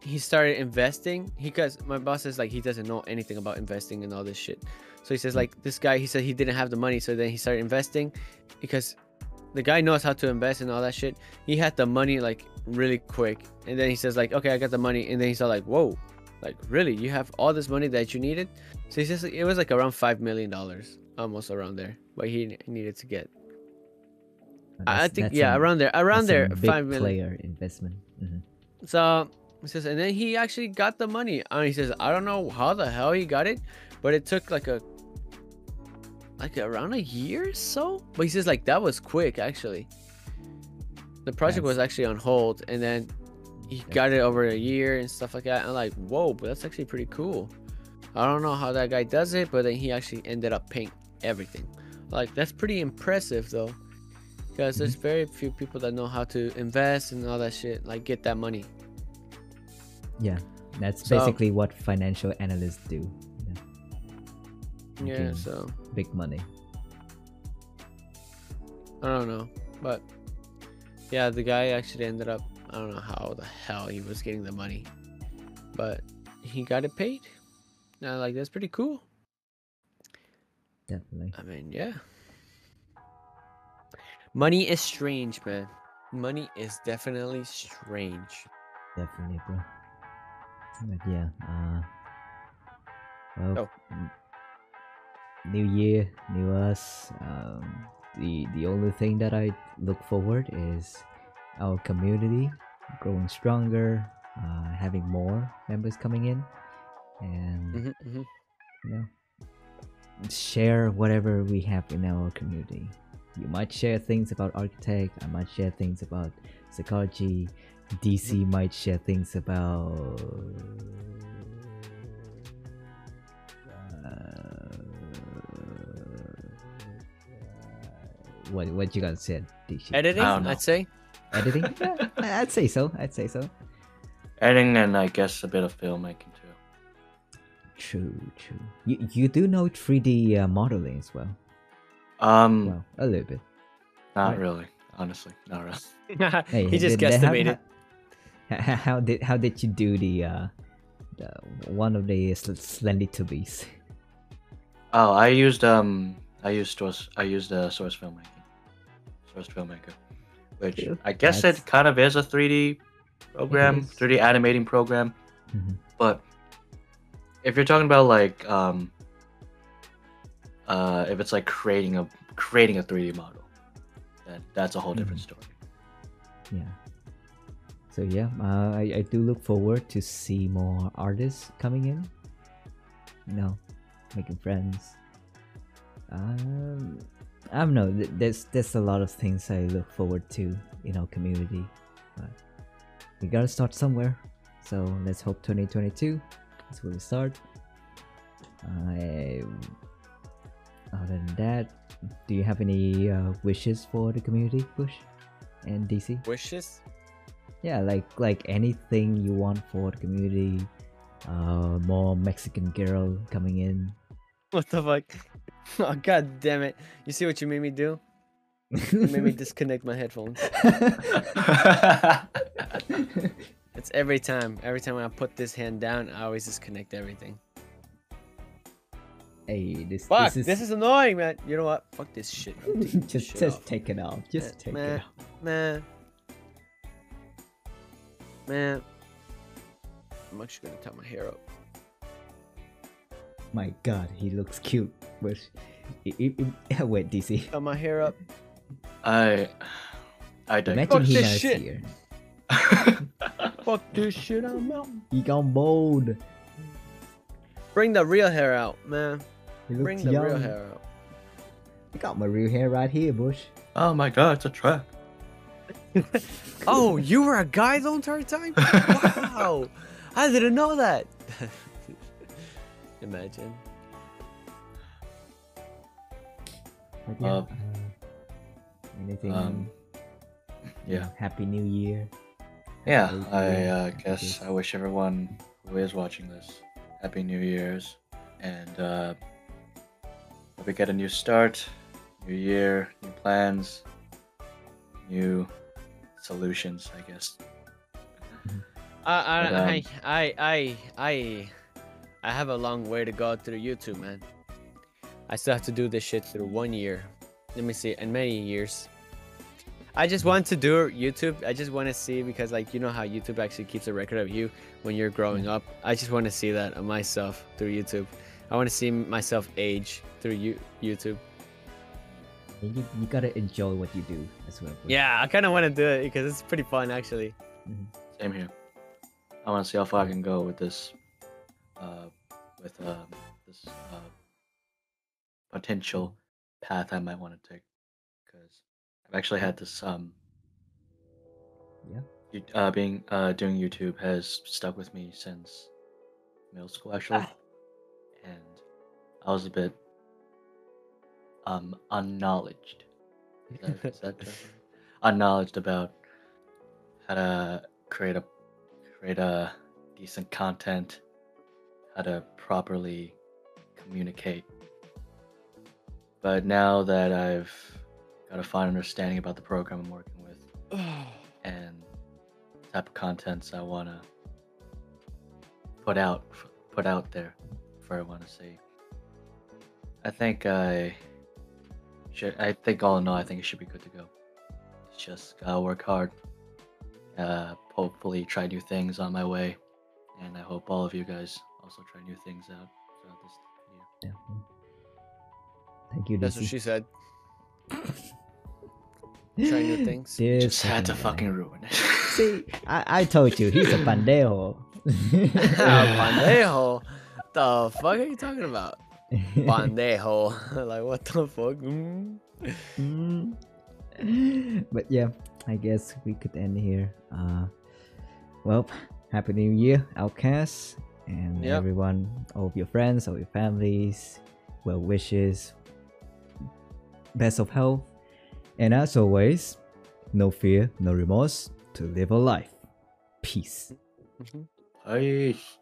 he started investing. Because my boss says like he doesn't know anything about investing and all this shit. So he says like this guy, he said he didn't have the money, so then he started investing because the guy knows how to invest and all that shit. He had the money like really quick, and then he says like, okay, I got the money, and then he's all like, whoa, like really, you have all this money that you needed? So he says it was like around five million dollars, almost around there, what he needed to get. I I think yeah, around there, around there, five million. player investment. Mhm. So he says, and then he actually got the money. And he says, I don't know how the hell he got it, but it took like a like around a year or so. But he says like that was quick actually. The project was actually on hold, and then he got it over a year and stuff like that. I'm like, whoa, but that's actually pretty cool. I don't know how that guy does it, but then he actually ended up paying everything. Like that's pretty impressive though, because there's mm-hmm. very few people that know how to invest and all that shit. Like get that money. Yeah, that's So- basically what financial analysts do. Yeah. Yeah, so Big money. I don't know, but yeah, the guy actually ended up. I don't know how the hell he was getting the money, but he got it paid. Now, like that's pretty cool. Definitely. I mean, yeah. Money is strange, man. Money is definitely strange. Definitely, bro. But yeah, uh, well, Oh. new year, new us. Um, the the only thing that I look forward is our community growing stronger, uh, having more members coming in, and hmm hmm you know, share whatever we have in our community. You might share things about architect. I might share things about psychology. DC might share things about. Uh, what what you gonna say, DC? Editing, I'd say. Editing? Yeah, I'd say so. I'd say so. Editing and I guess a bit of filmmaking too. True, true. You you do know 3D uh, modeling as well. Um, Well, a little bit. not right. really. Honestly, not really. Hey, he just did- did- how- guesstimated. How, did how did you do the uh the one of the sl- Slendy Tubbies? Oh, I used um, I used source, I used uh, source filmmaker, source filmmaker, which Cool. I guess That's- it kind of is a 3D program, 3D animating program. Mhm. But if you're talking about like um, uh, if it's like creating a creating a 3D model, then that's a whole different story. Yeah. So yeah, uh, I I do look forward to see more artists coming in. You know, making friends. Um, I don't know. There's there's a lot of things I look forward to in our community, but we gotta start somewhere. So let's hope 2022 is where we start. I, other than that, do you have any uh, wishes for the community, Bush and DC? Wishes? Yeah, like like anything you want for the community. Uh, more Mexican girl coming in. What the fuck? Oh god damn it! You see what you made me do? You made me disconnect my headphones. It's every time. Every time I put this hand down, I always disconnect everything. hey, this Fuck! this is, annoying, man. You know what? Fuck this shit. This just just take it off. Just take man, it off. Man. Man. I'm actually gonna tie my hair up. My God, he looks cute. But i- i- i- wait, DC. Tie my hair up. I, I dig. Imagine he this knows shit. here. Fuck this shit, I'm out. He gone bold. Bring the real hair out, man. He looks Bring the young. real hair out. I got my real hair right here, Bush. oh my god, it's a trap. Oh, you were a guy the entire time? Wow. I didn't know that. Imagine. But yeah, Uh, uh, anything um, Yeah. Happy New Year. Yeah, Very I cool. uh, guess Yes. I wish everyone who is watching this happy New Year's and uh, hope we get a new start, new year, new plans, new solutions. I guess. I, I, But, um, I, I, I, I, I have a long way to go through YouTube, man. I still have to do this shit through one year. Let me see, and many years. I just want to do YouTube. I just want to see because, like, you know how YouTube actually keeps a record of you when you're growing up. I just want to see that of myself through YouTube. I want to see myself age through you, YouTube. And you, you gotta enjoy what you do as well. Yeah, I kind of want to do it because it's pretty fun, actually. Same here. I want to see how far I can go with this, uh, with um, this uh, potential path I might want to take, because I've actually had this um. Yeah. you- Uh, being uh doing YouTube has stuck with me since middle school actually, and I was a bit um unknowledged. Is that, is that unknowledged about how to create a create a decent content, how to properly communicate. But now that I've got a fine understanding about the program I'm working with and the type of contents I want to put out put out there for I want to see. I think I should. I think all in all, I think it should be good to go. It's just gotta work hard. Uh, hopefully, try new things on my way, and I hope all of you guys also try new things out throughout this year. Yeah. Thank you, That's what she said. Try new things. This Just had to guy. fucking ruin it. See, I, I told you he's a bandejo. Bandejo. The fuck are you talking about? Bandejo. like what the fuck? Mm. Mm. but yeah, I guess we could end here. Uh, well, happy New Year, Outcast, and Yep. everyone, all of your friends, all your families, well wishes, best of health, and as always, no fear, no remorse to live a life. Peace. Mhm. Peace.